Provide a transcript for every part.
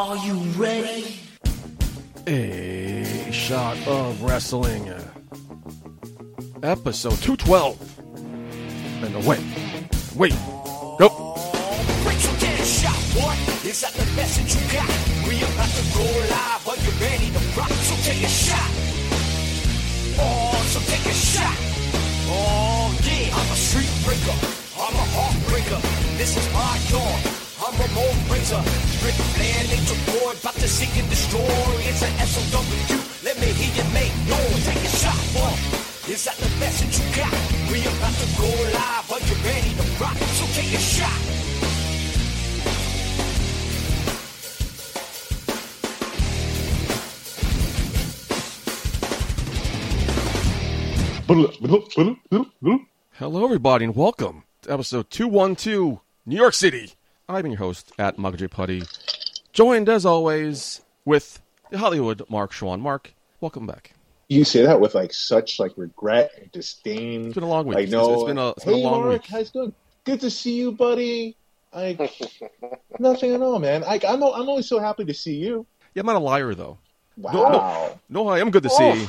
Are you ready? A shot of wrestling. Episode 212. And away. Wait. Go. Break your damn shot, boy. Is that the message you got? We about to go live. Are you ready to rock? So take a shot. Oh, so take a shot. Oh, yeah. I'm a street breaker. I'm a heartbreaker. This is my dawn. I'm a mold razor. Ric Flair, Nature Boy, about to seek and destroy. It's an SOW. Let me hear you make noise. Take a shot, boy. Is that the message you got? We about to go live. Are you ready to rock? So take a shot. Hello, everybody, and welcome to episode 212, New York City. I'm your host at Michael J. Putty, joined as always with the Hollywood Mark Schwann. Mark, welcome back. You say that with like such like regret and disdain. It's been a long week. I It's- know. it's been a- it's been a hey, long Mark, week. how's it going? Good to see you, buddy. I nothing at all, man. I, I'm I'm always so happy to see you. Yeah, I'm not a liar, though. Wow. No, I am good to see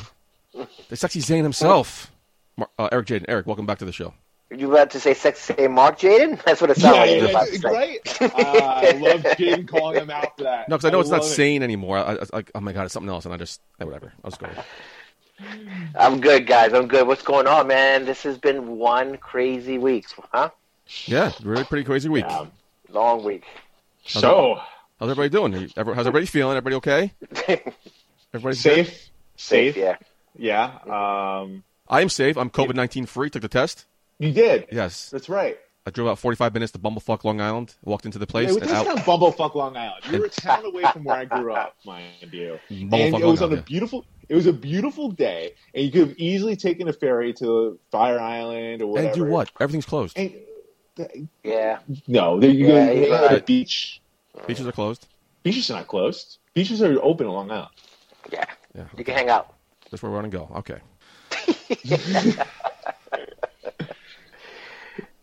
the sexy Zane himself. Mar- uh, Eric Jaden. Eric, welcome back to the show. You about to say sex say Mark Jaden? That's what it sounded Yeah, like you yeah, yeah, about right. Uh, I love Jaden calling him out for that. No, because I know it's not love it. sane anymore. I, I, I, oh my god, it's something else, and I just whatever. I'll just go. I'm good, guys. I'm good. What's going on, man? This has been one crazy week, huh? Yeah, really pretty crazy week. Yeah. Long week. So How's everybody doing? You- ever- How's everybody feeling? Everybody okay? Everybody safe, safe. yeah. Yeah. Um, I am safe. I'm COVID nineteen free. Took the test. You did. Yes, That's right. I drove about forty five minutes to Bumblefuck, Long Island. Walked into the place Hey, and this out. Bumblefuck Long Island. You were a town away from where I grew up, mind you. Bumblefuck, and it Long was on a Island. beautiful. It was a beautiful day, and you could have easily taken a ferry to Fire Island or whatever. And do what? Everything's closed. And, uh, Yeah. no, there you Yeah, go. you're They had beach. Beaches are closed. Beaches are not closed. Beaches are open along Long Island. Yeah. Yeah, You can hang out. that's where we're gonna go. Okay.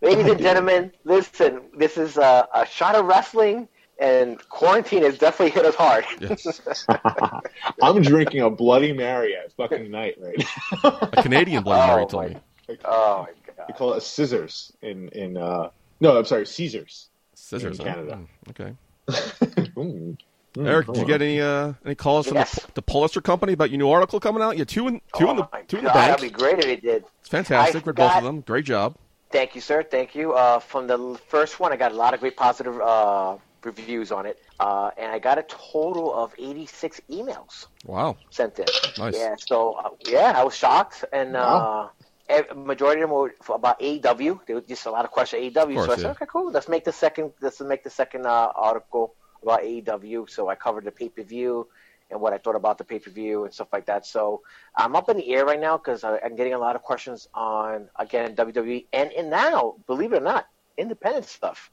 Ladies and gentlemen, listen, this is a, a shot of wrestling, and quarantine has definitely hit us hard. Yes, I'm drinking a Bloody Mary at fucking night right now. a Canadian Bloody Mary Oh, told my- me. Oh, my they call it a scissors in in. uh No, I'm sorry, Caesars. Scissors. In huh? Canada. Mm, Okay. Mm. Mm, Eric, did you get any uh, any calls from Yes. the, the Pulitzer Company about your new article coming out? Yeah, two in two oh in the my two in the bank. That'd be great if it did. It's fantastic. I Read both got- of them. Great job. Thank you, sir. Thank you. Uh, from the first one, I got a lot of great positive uh, reviews on it, uh, and I got a total of 86 emails Wow. sent in. Nice. Yeah, so uh, yeah, I was shocked, and Wow. uh, majority of them were about AEW. There was just a lot of questions AEW. course, so I said, yeah. okay, cool. Let's make the second. Let's make the second uh, article about AEW. So I covered the pay per view and what I thought about the pay per view and stuff like that. So I'm up in the air right now because I'm getting a lot of questions on again WWE and and now, believe it or not, independent stuff.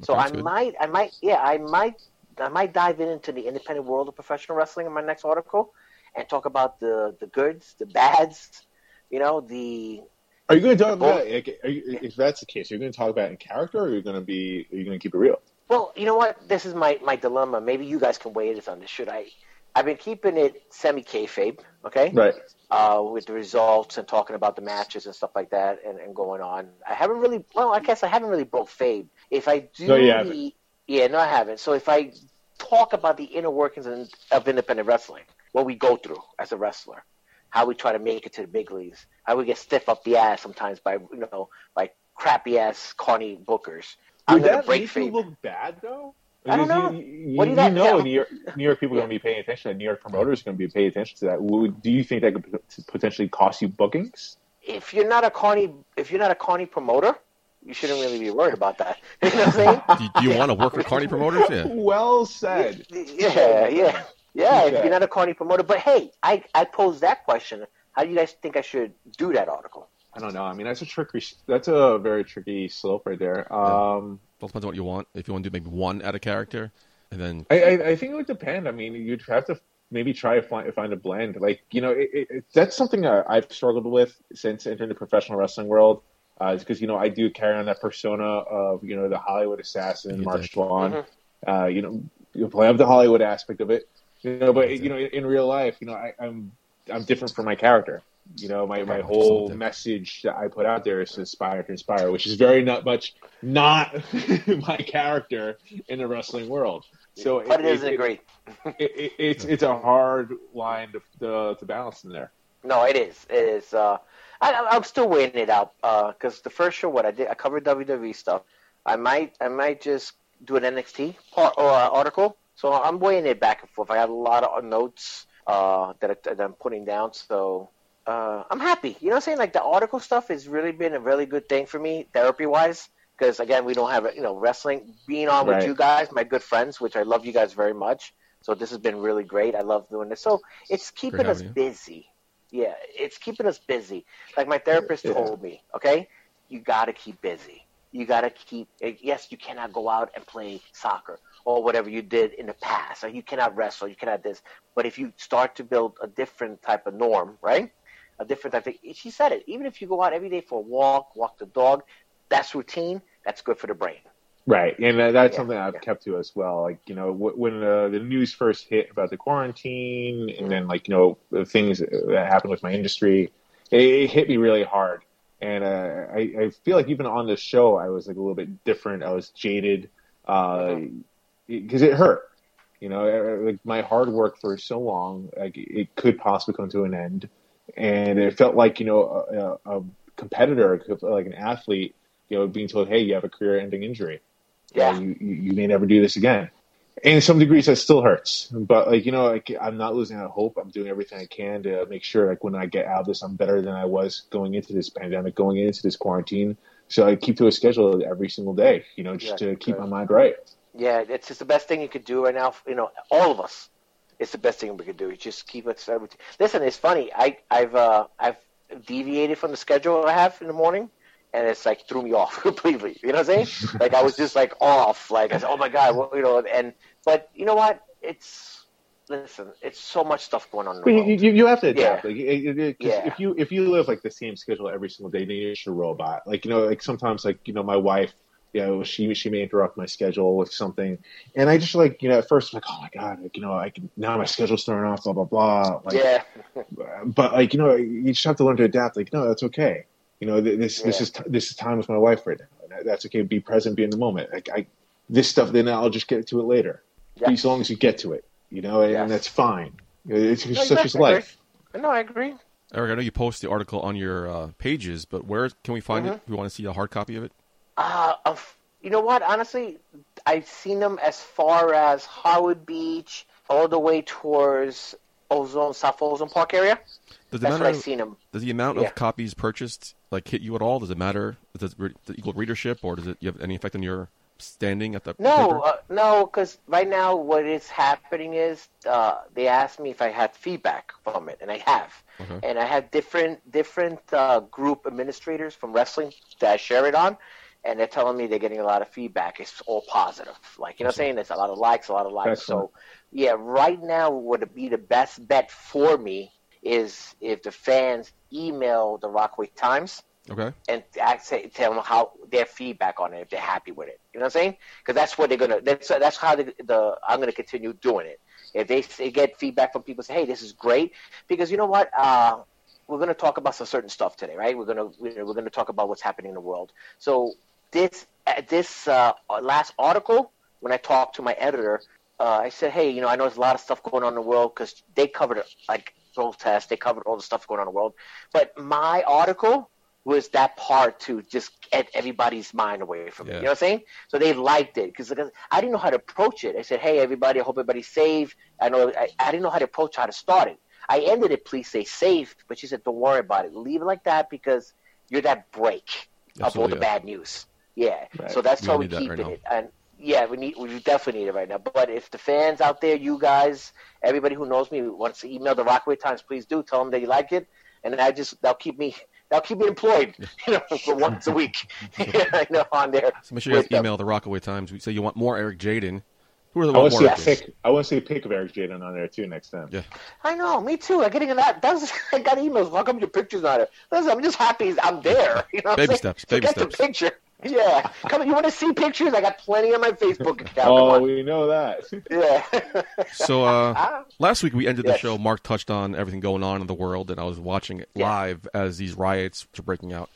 So Okay, I good. might, I might, yeah, I might, I might dive into the independent world of professional wrestling in my next article and talk about the the goods, the bads, you know, the Are you going to talk about? Like, you, if that's the case, are you going to talk about it in character, or are you going to be? Are you going to keep it real? Well, you know what? This is my, my dilemma. Maybe you guys can weigh this on this. Should I? I've been keeping it semi kayfabe, okay? Right. Uh, with the results and talking about the matches and stuff like that, and, and going on. I haven't really. Well, I guess I haven't really broke fabe. If I do No, the, yeah, no, I haven't. So if I talk about the inner workings of independent wrestling, what we go through as a wrestler, how we try to make it to the big leagues, how we get stiff up the ass sometimes by you know by crappy ass corny bookers. I'm Would gonna that break make you look bad though? I don't know. You, you, What do you you got- know, yeah. New York, New York people are going to be paying attention. and New York promoters are going to be paying attention to that. Do you think that could potentially cost you bookings? if you're not a corny if you're not a corny promoter, you shouldn't really be worried about that. You know what I'm saying? Do you, do you want to work with Carney promoters? Yeah. Well said. yeah, yeah, yeah. If you're not a corny promoter, but hey, I I posed that question. How do you guys think I should do that article? I don't know. I mean, that's a tricky. That's a very tricky slope right there. Um, Well, depends on what you want. If you want to do maybe one out of character, and then I, I, I think it would depend. I mean, you'd have to maybe try to find find a blend. Like you know, it, it, it- that's something that I've struggled with since entering the professional wrestling world. Uh, because you know I do carry on that persona of you know the Hollywood assassin, You Mark did. Schwann. Mhm. Uh, you know, you play up the Hollywood aspect of it, you know. But you know, in, in real life, you know, I, I'm I'm different from my character. You know, my, my whole message that I put out there is to inspire to inspire, which is very not much not my character in the wrestling world. So but it, it isn't it, great. it, it's it's a hard line to, to, to balance in there. No, it is. It is. Uh, I, I'm still weighing it out because uh, the first show, what I did, I covered WWE stuff. I might, I might just do an NXT part or uh, article. So I'm weighing it back and forth. I have a lot of notes uh, that, I, that I'm putting down. So uh, I'm happy. You know what I'm saying? Like the article stuff has really been a really good thing for me, therapy wise. Because again, we don't have you know wrestling. Being on Right. with you guys, my good friends, which I love you guys very much. So this has been really great. I love doing this. So it's keeping us you. busy. Yeah, it's keeping us busy. Like my therapist Yeah. told me, okay, you got to keep busy. You got to keep. eh, Yes, you cannot go out and play soccer or whatever you did in the past, or you cannot wrestle, you cannot this. But if you start to build a different type of norm, right? A different type of. She said it. Even if you go out every day for a walk, walk the dog, that's routine. That's good for the brain. Right, and that, that's Yeah, something I've yeah. kept to as well. Like you know, wh- when uh, the news first hit about the quarantine, Mm-hmm. and then like you know the things that happened with my industry, it, it hit me really hard. And uh, I, I feel like even on this show, I was like a little bit different. I was jaded because Mm-hmm. it hurt. You know, uh, like my hard work for so long, like it could possibly come to an end, and it felt like you know a, a competitor, like an athlete, you know, being told, "Hey, you have a career-ending injury." Yeah. You, you you may never do this again. And in some degrees, that still hurts. But like you know, like I'm not losing that hope. I'm doing everything I can to make sure, like when I get out of this, I'm better than I was going into this pandemic, going into this quarantine. So I keep to a schedule every single day, you know, just Yeah, to keep good. my mind right. Yeah, it's just the best thing you could do right now. You know, all of us. It's the best thing we could do. Just keep it. Listen, it's funny. I, I've uh, I've deviated from the schedule I have in the morning, and it's like threw me off completely. You know what I'm saying? like I was just like off. Like I said, oh my god, well, you know. And but you know what? It's listen. It's so much stuff going on in the you, you, you have to adapt. Yeah. Like, it, it- Yeah. if you if you live like the same schedule every single day, then you're just a robot. Like you know, like sometimes like you know, my wife, you know, she she may interrupt my schedule with something, and I just like you know, at first like, oh my god, like you know, I can now my schedule's thrown off, blah blah blah. Like, yeah, but like you know, you just have to learn to adapt. Like no, that's okay. You know, th- this this Yeah. is this is time with my wife right now. That- That's okay. Be present, be in the moment. Like I, this stuff, then I'll just get to it later. Yeah. As long as you get to it, you know, and, Yes. that's fine. It's No, such as exactly. I agree. life. No, I agree. Eric, I know you post the article on your uh, pages, but where can we find it? Mm-hmm. If we want to see a hard copy of it. Uh, of, you know what? Honestly, I've seen them as far as Howard Beach, all the way towards Ozone, South Ozone Park area. Does That's where I've seen them. does the amount Yeah. of copies purchased like hit you at all? Does it matter? Does it, does it equal readership, or does it you have any effect on your standing at the No, uh, no, because right now what is happening is uh, they asked me if I had feedback from it, and I have. Okay. And I have different different uh, group administrators from wrestling that I share it on, and they're telling me they're getting a lot of feedback. It's all positive. Like you know, what I'm saying there's a lot of likes, a lot of likes. Excellent. So yeah, right now would be the best bet for me is if the fans email the Rockaway Times Okay. and ask, say, tell them how their feedback on it if they're happy with it. You know what I'm saying? Because that's what they're gonna. That's that's how the, the I'm gonna continue doing it. If they, they get feedback from people, say, hey, this is great, because you know what? Uh, we're gonna talk about some certain stuff today, right? We're gonna we're, we're gonna talk about what's happening in the world. So this uh, this uh, last article, when I talked to my editor, uh, I said, hey, you know, I know there's a lot of stuff going on in the world because they covered like protests, they covered all the stuff going on in the world, but my article was that part to just get everybody's mind away from it. You know what I'm saying? So they liked it because I didn't know how to approach it. I said, "Hey, everybody, I hope everybody's safe." I know I, I didn't know how to approach how to start it. I ended it, please stay safe, but she said, "Don't worry about it. Leave it like that because you're that break of all the yeah. bad news." Yeah. Right. So that's We how we need that keep right now. it. And yeah, we need we definitely need it right now. But if the fans out there, you guys, everybody who knows me wants to email the Rockaway Times, please do tell them that you like it, and I just that'll keep me that'll keep me employed, you know, for once a week. I know on there. So make sure you guys with them. email the Rockaway Times. We say you want more Eric Jaden. Who are the I want want more? to see a Eric Jadens? pic. I want to see a pic of Eric Jaden on there too next time. Yeah. I know, me too. I'm getting a lot. That's I got emails. How come your picture's not there? Listen, I'm just happy I'm there. You know, what I'm Baby steps, baby get steps. the picture. Yeah, come on. You want to see pictures? I got plenty on my Facebook account. Oh, we know that. Yeah. So uh, Ah. last week we ended the show. Mark touched on everything going on in the world, and I was watching it Yeah. live as these riots were breaking out.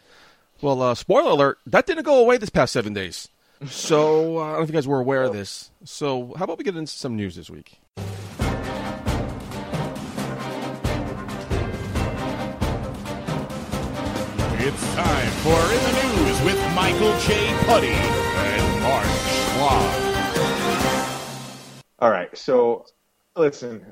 Well, uh, spoiler alert: that didn't go away this past seven days. So uh, I don't know if you guys were aware of this. So how about we get into some news this week? It's time for Michael J. Putty and Mark Schwab. All right, so listen,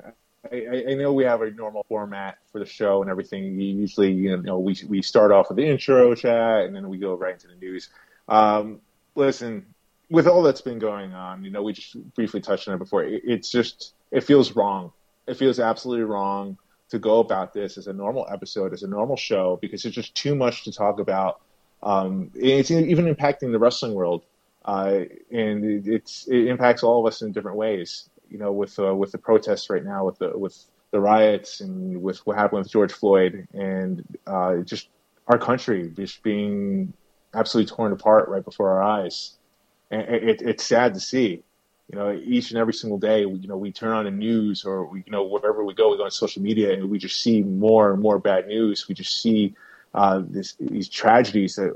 I, I- know we have a normal format for the show and everything. Usually, you know, we we start off with the intro chat and then we go right into the news. Um, listen, with all that's been going on, you know, we just briefly touched on it before. It, it's just it feels wrong. It feels absolutely wrong to go about this as a normal episode, as a normal show, because there's just too much to talk about. Um, it's even impacting the wrestling world uh, and it, it impacts all of us in different ways. You know, with uh, with the protests right now, with the with the riots, and with what happened with George Floyd, and uh, just our country just being absolutely torn apart right before our eyes. And it, it's sad to see. You know, each and every single day, you know, we turn on the news or we, you know, wherever we go, we go on social media, and we just see more and more bad news. We just see uh, this, these tragedies that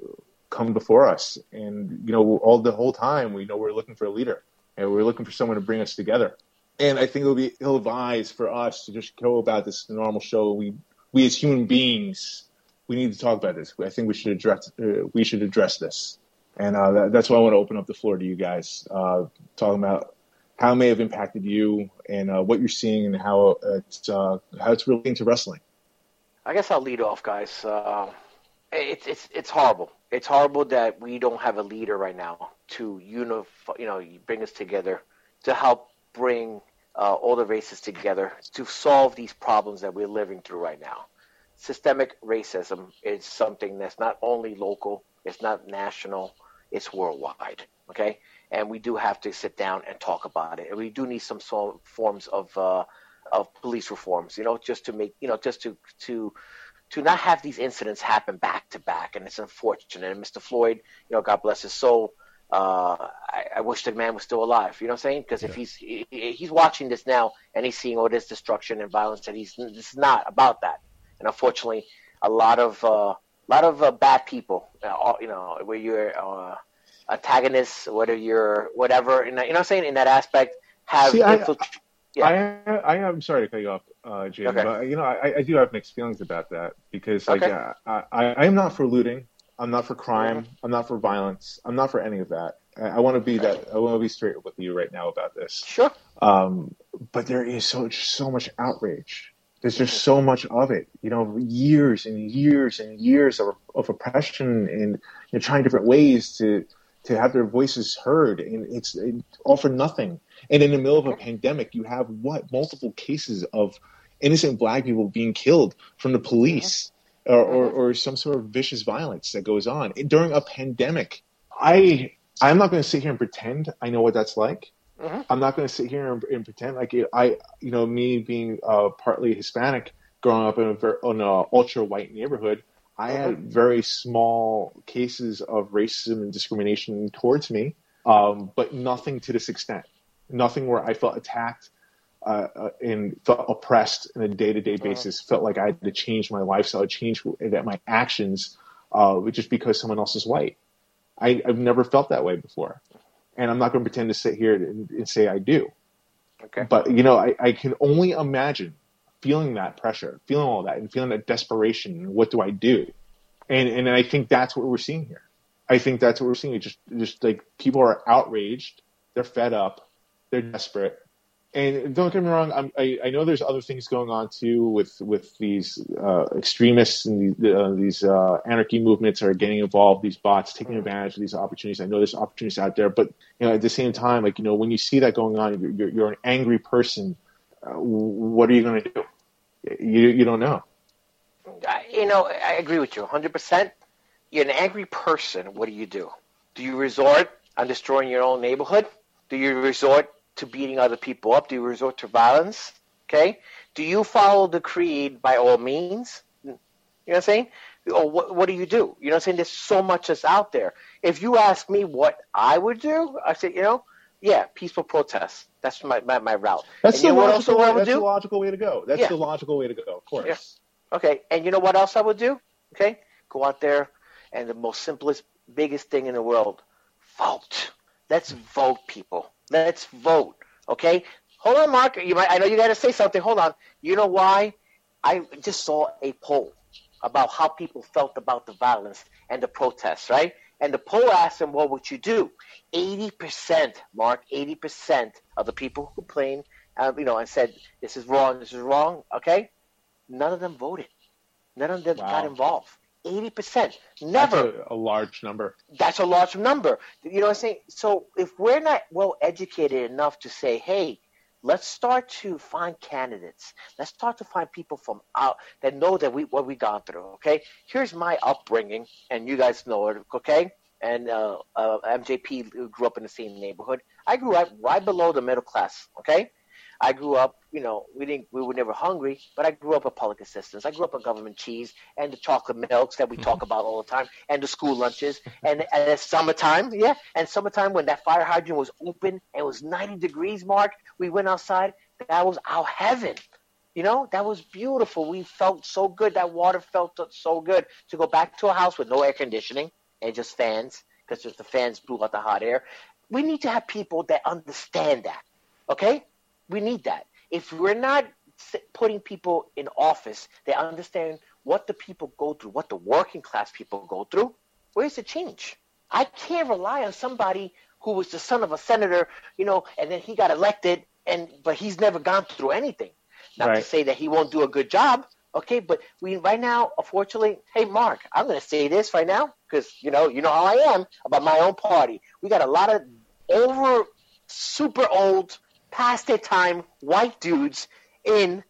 come before us. And, you know, all the whole time we know we're looking for a leader and we're looking for someone to bring us together. And I think it'll be ill advised for us to just go about this normal show. We, we as human beings, we need to talk about this. I think we should address, uh, we should address this. And uh, that, that's why I want to open up the floor to you guys, uh, talking about how it may have impacted you and uh, what you're seeing and how it's, uh, how it's relating to wrestling. I guess I'll lead off, guys. Uh, it's it's it's horrible. It's horrible that we don't have a leader right now to unify, you know, bring us together to help bring uh, all the races together to solve these problems that we're living through right now. Systemic racism is something that's not only local, it's not national, it's worldwide. Okay, and we do have to sit down and talk about it. And we do need some forms of uh, of police reforms, you know, just to make, you know, just to to to not have these incidents happen back to back, and it's unfortunate. And Mr. Floyd, you know, God bless his soul. Uh, I, I wish the man was still alive. You know what I'm saying? Because if he's he, he's watching this now and he's seeing all this destruction and violence, and he's this is not about that. And unfortunately, a lot of uh, a lot of uh, bad people, uh, all- you know, where you're uh, antagonists, whether you're whatever, that, you know what I'm saying? In that aspect, have See, infiltrated. Yeah. I, I am sorry to cut you off, uh, Jim, Okay. but you know I, I do have mixed feelings about that because like Okay. uh, I, I I am not for looting, I'm not for crime, Mm-hmm. I'm not for violence, I'm not for any of that. I, I want to be that I want to be straight with you right now about this. Sure. Um, but there is so so much outrage. There's just so much of it. You know, years and years and years of, of oppression and you know, trying different ways to to have their voices heard, and it's it, all for nothing. And in the middle of a pandemic, you have what multiple cases of innocent black people being killed from the police or, or, or some sort of vicious violence that goes on during a pandemic. I I'm not going to sit here and pretend I know what that's like. I'm not going to sit here and, and pretend like it, I, you know, me being uh, partly Hispanic, growing up in a in a ultra white neighborhood, I had very small cases of racism and discrimination towards me, um, but nothing to this extent. Nothing where I felt attacked uh, uh, and felt oppressed on a day to day basis. Felt like I had to change my lifestyle, change that my actions, uh, just because someone else is white. I, I've never felt that way before and I'm not going to pretend to sit here and, and say I do. Okay. But you know, I, I can only imagine feeling that pressure, feeling all that, and feeling that desperation. What do I do? And and I think that's what we're seeing here. I think that's what we're seeing. Just just like people are outraged, they're fed up, they're desperate. And don't get me wrong, I'm, I I know there's other things going on too with with these uh, extremists and these, uh, these uh, anarchy movements are getting involved. These bots taking advantage of these opportunities. I know there's opportunities out there, but you know at the same time, like you know when you see that going on, you're you're, you're an angry person. Uh, what are you going to do? You you don't know. You know, I agree with you 100%. You're an angry person. What do you do? Do you resort on destroying your own neighborhood? Do you resort to beating other people up? Do you resort to violence? Okay. Do you follow the creed by all means? You know what I'm saying? or what, what do you do? You know what I'm saying? There's so much that's out there. If you ask me what I would do, I said, you know, yeah, peaceful protest. That's my, my, my route. That's, And the you know what logical, I way, that's the logical way to go. That's Yeah. the logical way to go, of course. Yeah. Okay, and you know what else I would do? Okay, go out there and the most simplest, biggest thing in the world, vote. Let's vote, people. Let's vote. Okay. Hold on, Mark. You might. I know you got to say something. Hold on. You know why? I just saw a poll about how people felt about the violence and the protests, right? And the poll asked them, "What would you do?" Eighty percent, Mark. Eighty percent of the people who complained, uh, you know, and said, "This is wrong. This is wrong." Okay. None of them voted. None of them Wow. got involved. Eighty percent. That's Never a, a large number. that's a large number. You know what I'm saying? So if we're not well educated enough to say, hey, let's start to find candidates. Let's start to find people from out that know that we what we gone through. Okay, here's my upbringing, and you guys know it. Okay, and uh, uh, MJP grew up in the same neighborhood. I grew up right below the middle class. Okay. I grew up, you know, we didn't, we were never hungry, but I grew up with public assistance. I grew up on government cheese and the chocolate milks that we talk about all the time, and the school lunches, and, and it's summertime, yeah, and summertime when that fire hydrant was open and it was 90 degrees, Mark, we went outside. That was our heaven. You know, that was beautiful. We felt so good. That water felt so good to go back to a house with no air conditioning and just fans because just the fans blew out the hot air. We need to have people that understand that. Okay, we need that. If we're not putting people in office that understand what the people go through, what the working class people go through, where's the change? I can't rely on somebody who was the son of a senator, you know, and then he got elected, and but he's never gone through anything. Not to say that he won't do a good job, okay, but we right now, unfortunately, hey Mark, I'm going to say this right now because you know, you know how I am about my own party. We got a lot of over super old, past their time white dudes in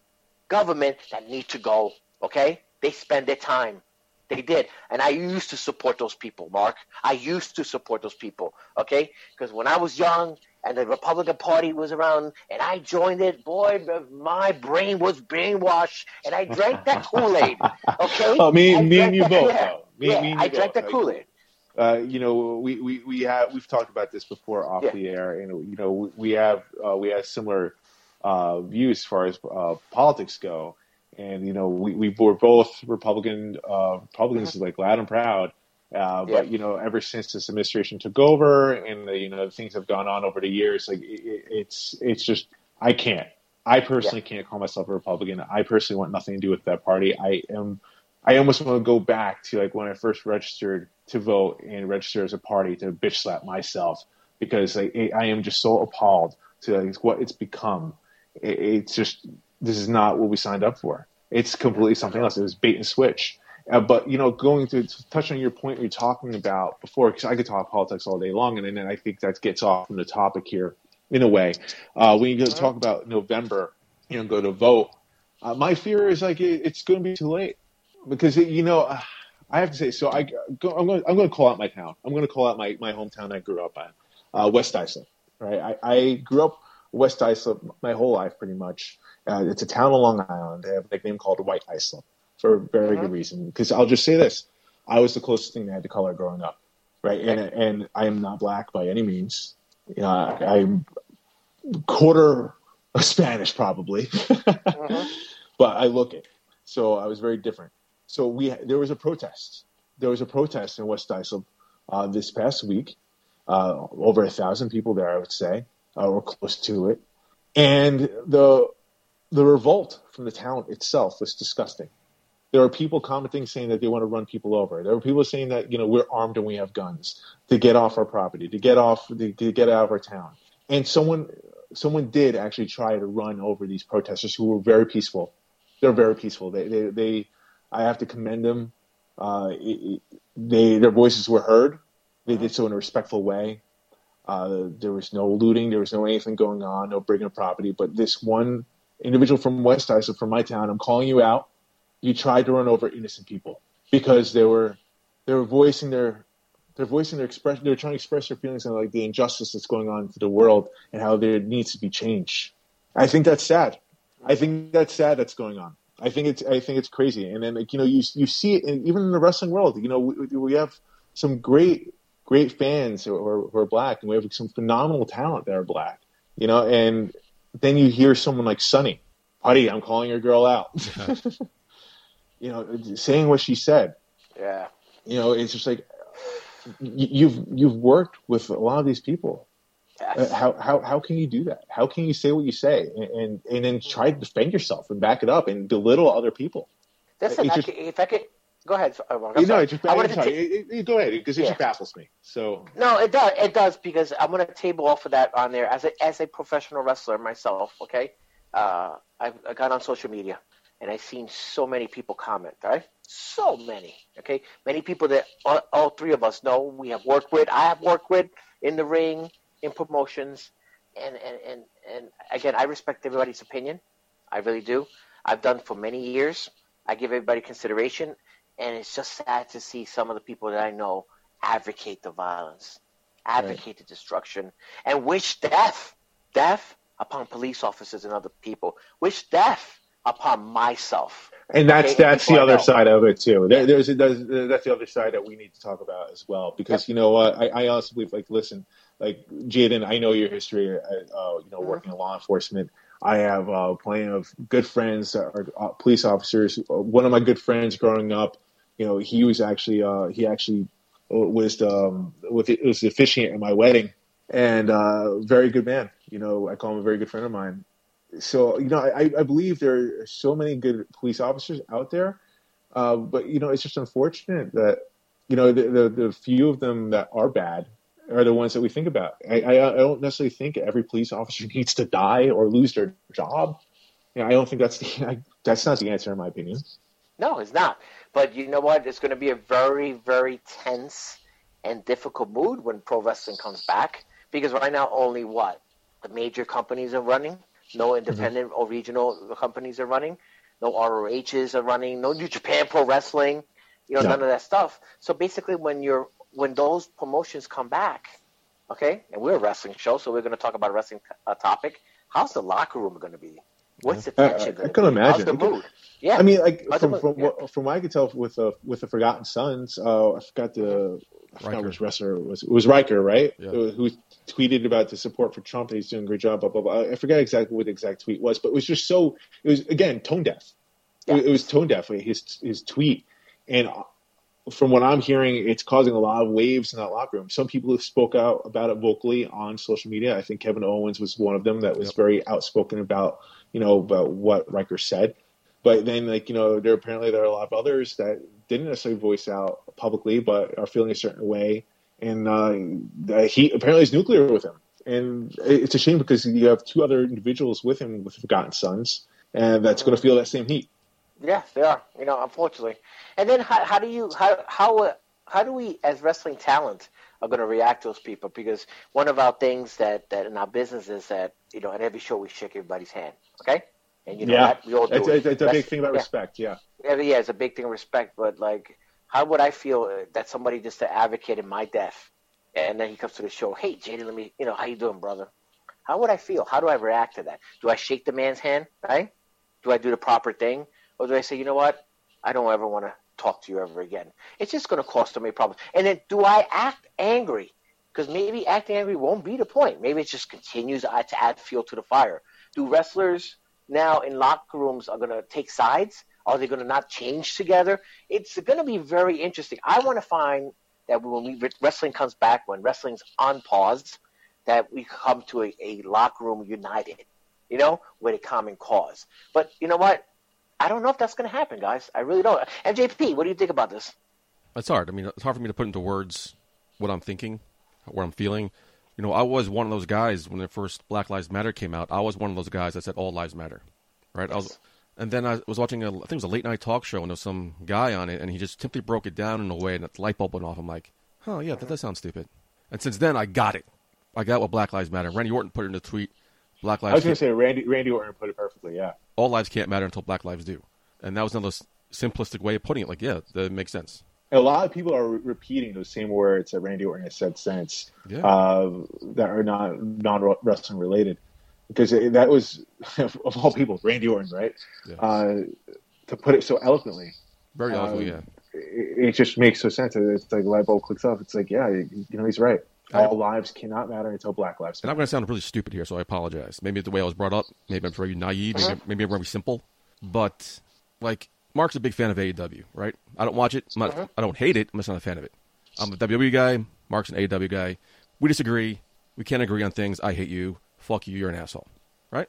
government that need to go. Okay, they spend their time. They did, and I used to support those people, Mark. I used to support those people. Okay, because when I was young and the Republican Party was around, and I joined it, boy, my brain was brainwashed, and I drank that Kool Aid. Okay, Oh, me, I me and you both. yeah. Me, yeah, me and I you drank both. that Kool Aid. Uh, you know, we, we, we have we've talked about this before off Yeah. the air, and you know, we, have uh, we have similar uh, views as far as uh, politics go, and you know, we, we were both Republican uh, Republicans like loud and proud. Uh, Yeah. but you know, ever since this administration took over, and the, you know, things have gone on over the years, like it, it- it's it's just I can't. I personally can't call myself a Republican. I personally want nothing to do with that party. I am. I almost want to go back to like when I first registered to vote and register as a party to bitch slap myself because like, I am just so appalled to like, what it's become. It, it's just this is not what we signed up for. It's completely something else. It was bait and switch. Uh, but you know, going to, to touch on your point you're talking about before, because I could talk politics all day long, and then I think that gets off from the topic here in a way. Uh, when you talk about November, you know, go to vote. Uh, my fear is like it, it's going to be too late because you know I have to say. So I go, I'm going. I'm going to call out my town. I'm going to call out my my hometown I grew up in, uh, West Islip. Right. I, I grew up West Islip my whole life pretty much. Uh, it's a town on Long Island. They have a nickname called White Islip for a very good reason. Because I'll just say this: I was the closest thing I had to color growing up. Right. And and I am not black by any means. Uh, I'm quarter Spanish probably. but I look it. So I was very different. So we there was a protest. There was a protest in West Islip uh, this past week. Uh, over a thousand people there, I would say, uh, or close to it. And the the revolt from the town itself was disgusting. There were people commenting saying that they want to run people over. There were people saying that you know we're armed and we have guns to get off our property, to get off, to, to get out of our town. And someone someone did actually try to run over these protesters who were very peaceful. They're very peaceful. They they, they I have to commend them. Uh, it, it, they their voices were heard. They did so in a respectful way. Uh, there was no looting. There was no anything going on. No breaking of property. But this one individual from West Islip, from my town, I'm calling you out. You tried to run over innocent people because they were they were voicing their they're voicing their expression. They're trying to express their feelings on like the injustice that's going on to the world and how there needs to be change. I think that's sad. I think that's sad that's going on. I think it's I think it's crazy. And then like you know you you see it in, even in the wrestling world. You know we, we have some great great fans who are, who are black, and we have some phenomenal talent that are black. You know, and then you hear someone like Sunny, Putty, I'm calling your girl out. you know, saying what she said. Yeah. You know, it's just like you've you've worked with a lot of these people. Yes. Uh, how how how can you do that? How can you say what you say and and, and then try to defend yourself and back it up and belittle other people? Listen, I just- could- if I could go ahead. Mark, I'm You know, it just I wanted to ta- it- it- go ahead because it Yeah. just baffles me. So No, it does. It does because I'm going to table off of that on there as a as a professional wrestler myself. Okay, uh, I've, I got on social media and I've seen so many people comment. Right, so many. Okay, many people that all, all three of us know we have worked with. I have worked with in the ring, in promotions, and and and and again, I respect everybody's opinion. I really do. I've done for many years. I give everybody consideration, and it's just sad to see some of the people that I know advocate the violence, advocate the destruction, and wish death, death upon police officers and other people. Wish death upon myself. and that's Okay, that's the other side of it too. There, there's, there's that's the other side that we need to talk about as well because you know what I, I honestly believe like listen like Jaden I know your history uh, uh, you know Mhm. working in law enforcement. I have uh, plenty of good friends that are uh, police officers. Uh, one of my good friends growing up you know he was actually uh, he actually was um, with it was the officiant at my wedding. And uh, very good man. You know I call him a very good friend of mine. So you know I, I believe there are so many good police officers out there. Uh, but you know it's just unfortunate that you know the, the the few of them that are bad are the ones that we think about I, I, I don't necessarily think every police officer needs to die or lose their job you know, I don't think that's the I, that's not the answer in my opinion No, it's not. But you know what? It's going to be a very, very tense and difficult mood when pro wrestling comes back because right now only what the major companies are running. No mm-hmm. independent or regional companies are running. No ROHs are running. No New Japan Pro Wrestling. You know, No. none of that stuff. So basically, when you're when those promotions come back, okay, and we're a wrestling show, so we're going to talk about a wrestling uh, topic. How's the locker room going to be? What's the I- I- tension I going to can? How's imagine. the mood? Yeah, I mean, like I from from yeah. what from what I could tell with the with the Forgotten Sons, uh, I forgot the I forgot which wrestler it was. It was Ryker, right? Yeah. Who who tweeted about the support for Trump. He's doing a great job. Blah blah blah. I forget exactly what the exact tweet was, but it was just so. It was again tone deaf. Yeah. It, it was tone deaf. His his tweet, and from what I'm hearing, it's causing a lot of waves in that locker room. Some people have spoke out about it vocally on social media. I think Kevin Owens was one of them that was Yep. very outspoken about you know about what Ryker said. But then, like you know, there apparently there are a lot of others that didn't necessarily voice out publicly, but are feeling a certain way. And uh, he apparently is nuclear with him, and it's a shame because you have two other individuals with him with Forgotten Sons, and that's going to feel that same heat. Yeah, they are. You know, unfortunately. And then how, how do you how how uh, how do we as wrestling talent are going to react to those people? Because one of our things that that in our business is that you know at every show we shake everybody's hand. Okay, and you know yeah, that we all do it's, it. it's, it's a big thing about yeah. respect. Yeah, Yeah, yeah, it's a big thing of respect, but like, how would I feel uh, that somebody just to advocate in my death, and then he comes to the show, hey, Jaden, let me, you know, how you doing, brother? How would I feel? How do I react to that? Do I shake the man's hand, right? Do I do the proper thing, or do I say, you know what, I don't ever want to talk to you ever again? It's just going to cause so many problems. And then, do I act angry? Because maybe acting angry won't be the point. Maybe it just continues to add- to add fuel to the fire. Do wrestlers now in locker rooms are going to take sides? Are they going to not change together? It's going to be very interesting. I want to find that when we, wrestling comes back, when wrestling's on pause, that we come to a, a locker room united, you know, with a common cause. But you know what? I don't know if that's going to happen, guys. I really don't. And JP, what do you think about this? It's hard. I mean, it's hard for me to put into words what I'm thinking, what I'm feeling. You know, I was one of those guys when the first Black Lives Matter came out. I was one of those guys that said all lives matter, right? I was, and then I was watching a, I think it was a late night talk show, and there was some guy on it, and he just simply broke it down in a way, and the light bulb went off. I'm like, oh yeah, that does sound stupid. And since then, I got it. I got what Black Lives Matter. Randy Orton put it in a tweet. Black lives. I was going to say Randy Randy Orton put it perfectly. Yeah, all lives can't matter until Black lives do, and that was another simplistic way of putting it. Like, yeah, that makes sense. a lot of people are re- repeating those same words that Randy Orton has said since Yeah. uh, that are not non wrestling related. Because it, that was of all people, Randy Orton, right? Yeah. Uh, to put it so eloquently. Very Um, eloquently, yeah. It, it just makes so sense. It's like light bulb clicks off. It's like, yeah, you you know, he's right. All lives cannot matter until Black lives And I'm going to sound really stupid here, so I apologize. Maybe the way I was brought up. Maybe I'm very naive. Uh-huh. Maybe, maybe I'm very simple. But like, Mark's a big fan of AEW, right? I don't watch it. I'm not, uh-huh. I don't hate it. I'm just not a fan of it. I'm a WWE guy. Mark's an AEW guy. We disagree. We can't agree on things. I hate you. Fuck you. You're an asshole, right?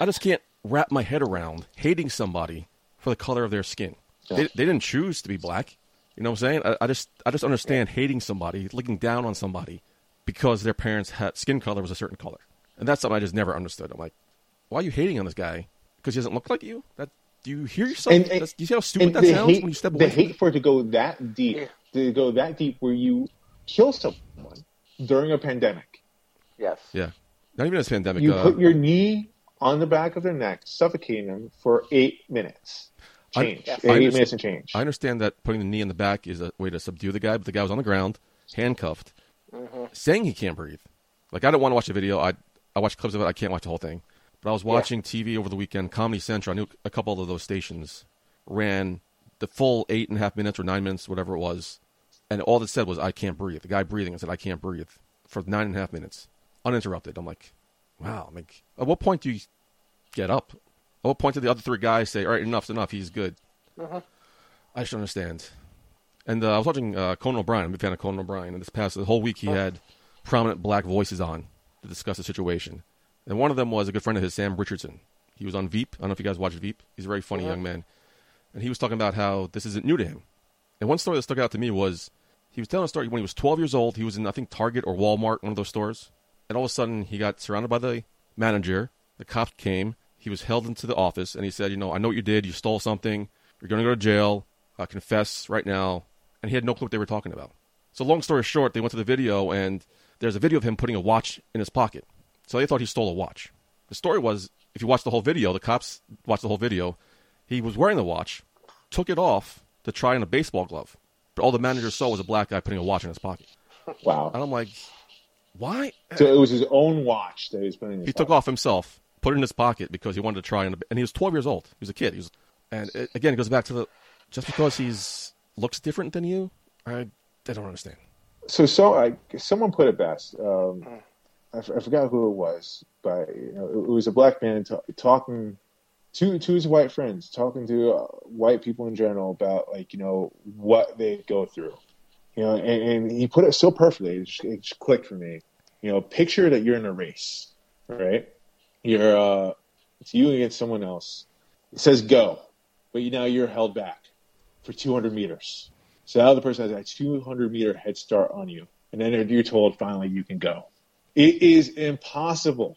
I just can't wrap my head around hating somebody for the color of their skin. They, they didn't choose to be black. You know what I'm saying? I, I just I just understand hating somebody, looking down on somebody because their parents' had skin color was a certain color, and that's something I just never understood. I'm like, why are you hating on this guy because he doesn't look like you? That do you hear yourself? And- and- do you see how stupid that sounds hate, when you step the away? from hate it? for it to go that deep, to go that deep where you kill someone during a pandemic. Yes. Yeah, not even a pandemic. You uh, put your knee on the back of their neck, suffocating them for eight minutes. I- Change. Yes. eight I understand- minutes and change. I understand that putting the knee in the back is a way to subdue the guy, but the guy was on the ground, handcuffed, mm-hmm. saying he can't breathe. Like I don't want to watch the video. I I watched clips of it. I can't watch the whole thing. But I was watching TV over the weekend. Comedy Central. I knew a couple of those stations ran the full eight and a half minutes or nine minutes, whatever it was, and all it said was "I can't breathe." The guy breathing and said "I can't breathe" for nine and a half minutes, uninterrupted. I'm like, wow. I'm like, at what point do you get up? What point did the other three guys say, "All right, enough's enough. He's good"? I should understand. And uh, I was watching uh, Conan O'Brien. I'm a big fan of Conan O'Brien. And this past the whole week, he had prominent black voices on to discuss the situation. And one of them was a good friend of his, Sam Richardson. He was on Veep. I don't know if you guys watch Veep. He's a very funny young man. And he was talking about how this isn't new to him. And one story that stuck out to me was he was telling a story when he was 12 years old. He was in, I think, Target or Walmart, one of those stores. And all of a sudden, he got surrounded by the manager. The cops came. He was held into the office, and he said, "You know, I know what you did. You stole something. You're going to go to jail. Uh, confess right now." And he had no clue what they were talking about. So, long story short, they went to the video, and there's a video of him putting a watch in his pocket. So they thought he stole a watch. The story was, if you watch the whole video, the cops watched the whole video. He was wearing the watch, took it off to try on a baseball glove, but all the manager saw was a black guy putting a watch in his pocket. Wow. And I'm like, why? So it was his own watch that he was putting in his He took off himself, put it in his pocket because he wanted to try, on a, and he was 12 years old. He was a kid. He was, and it, again, it goes back to the just because he's looks different than you, I, I don't understand. So, so I, someone put it best. Um, I, f- I forgot who it was, but you know, it, was a black man ta talking to to his white friends, talking to uh, white people in general about like you know what they go through. You know, and, and he put it so perfectly. It just, it just clicked for me. You know, picture that you're in a race, right? You're uh, it's you against someone else. It says go, but you, now you're held back for 200 meters. So now the person has a 200 meter head start on you, and then you're told finally you can go. It is impossible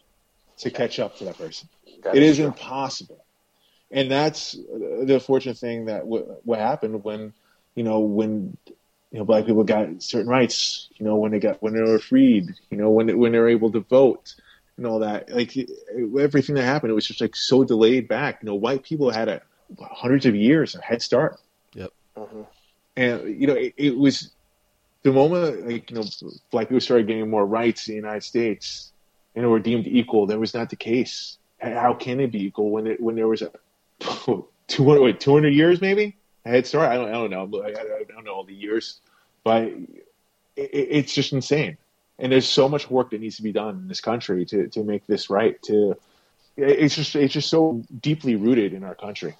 to catch up to that person. That it is true. impossible, and that's the fortunate thing that w- what happened when you know when you know black people got certain rights. You know when they got when they were freed. You know when when they were able to vote and all that. Like everything that happened, it was just like so delayed back. You know, white people had a hundreds of years of head start Yep. Mm-hmm. and you know it, it was the moment like you know black people started getting more rights in the United States and were deemed equal. That was not the case. How can it be equal when it, when there was a 200 wait, 200 years maybe head start? I don't I don't know. I, I don't know all the years, but it, it's just insane. And there's so much work that needs to be done in this country to, to make this right. To it's just it's just so deeply rooted in our country.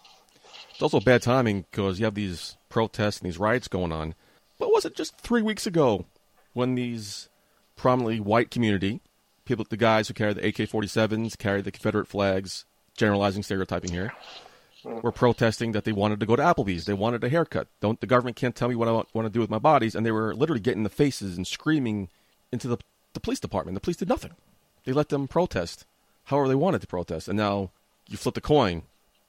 It's also bad timing because you have these protests and these riots going on. What was it just three weeks ago when these prominently white community people, the guys who carry the AK-47s, carry the Confederate flags, generalizing, stereotyping here, were protesting that they wanted to go to Applebee's. They wanted a haircut. Don't the government can't tell me what I want, want to do with my bodies, and they were literally getting in the faces and screaming into the the police department. The police did nothing. They let them protest however they wanted to protest, and now you flip the coin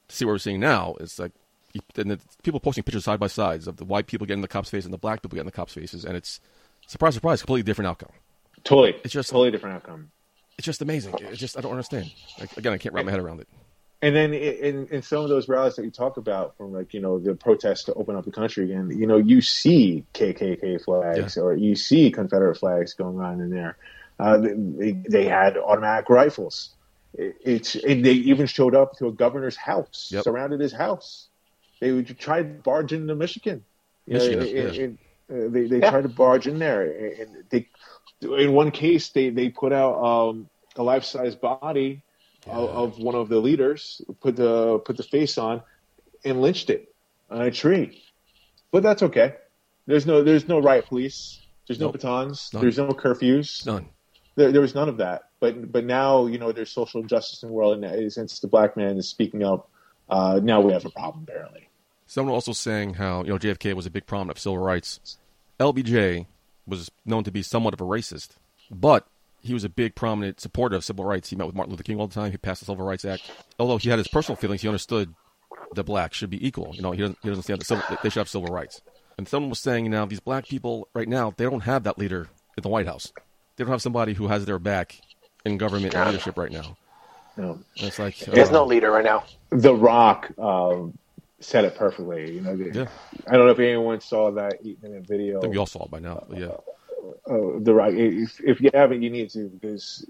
to see what we're seeing now. It's like you, and the, people posting pictures side by sides of the white people getting the cops' faces and the black people getting the cops' faces, and it's surprise, surprise, completely different outcome. Totally, It's just- totally different outcome. It's just amazing. It's just I don't understand. Like, again, I can't wrap my head around it. And then in, in some of those rallies that you talk about, from like you know the protests to open up the country again, you know you see KKK flags or you see Confederate flags going on in there. Uh, they, they had automatic rifles. It, it's and they even showed up to a governor's house, Yep. surrounded his house. they would try to barge into Michigan. Michigan, know, yeah. and- and, uh, they they Yeah. tried to barge in there, and they in one case they they put out um, a life size body of, of one of the leaders, put the put the face on, and lynched it on a tree. But that's okay. There's no there's no riot police. There's no Nope. batons. None. There's no curfews. None. There, there was none of that. But but now you know there's social injustice in the world, and since the black man is speaking up, uh, now we have a problem. Apparently, Someone also saying how you know JFK was a big prominent of civil rights. LBJ was known to be somewhat of a racist, but he was a big prominent supporter of civil rights. He met with Martin Luther King all the time. He passed the Civil Rights Act. Although he had his personal feelings, he understood that blacks should be equal. You know, he doesn't he doesn't stand that civil, they should have civil rights. And someone was saying now these black people right now they don't have that leader in the White House. They don't have somebody who has their back in government and leadership right now. no. It's like There's uh, no leader right now. The Rock um, said it perfectly. You know, the- Yeah. I don't know if anyone saw that eight minute video. I think we all saw it by now. But yeah, uh, the Rock. If, if you haven't, you need to because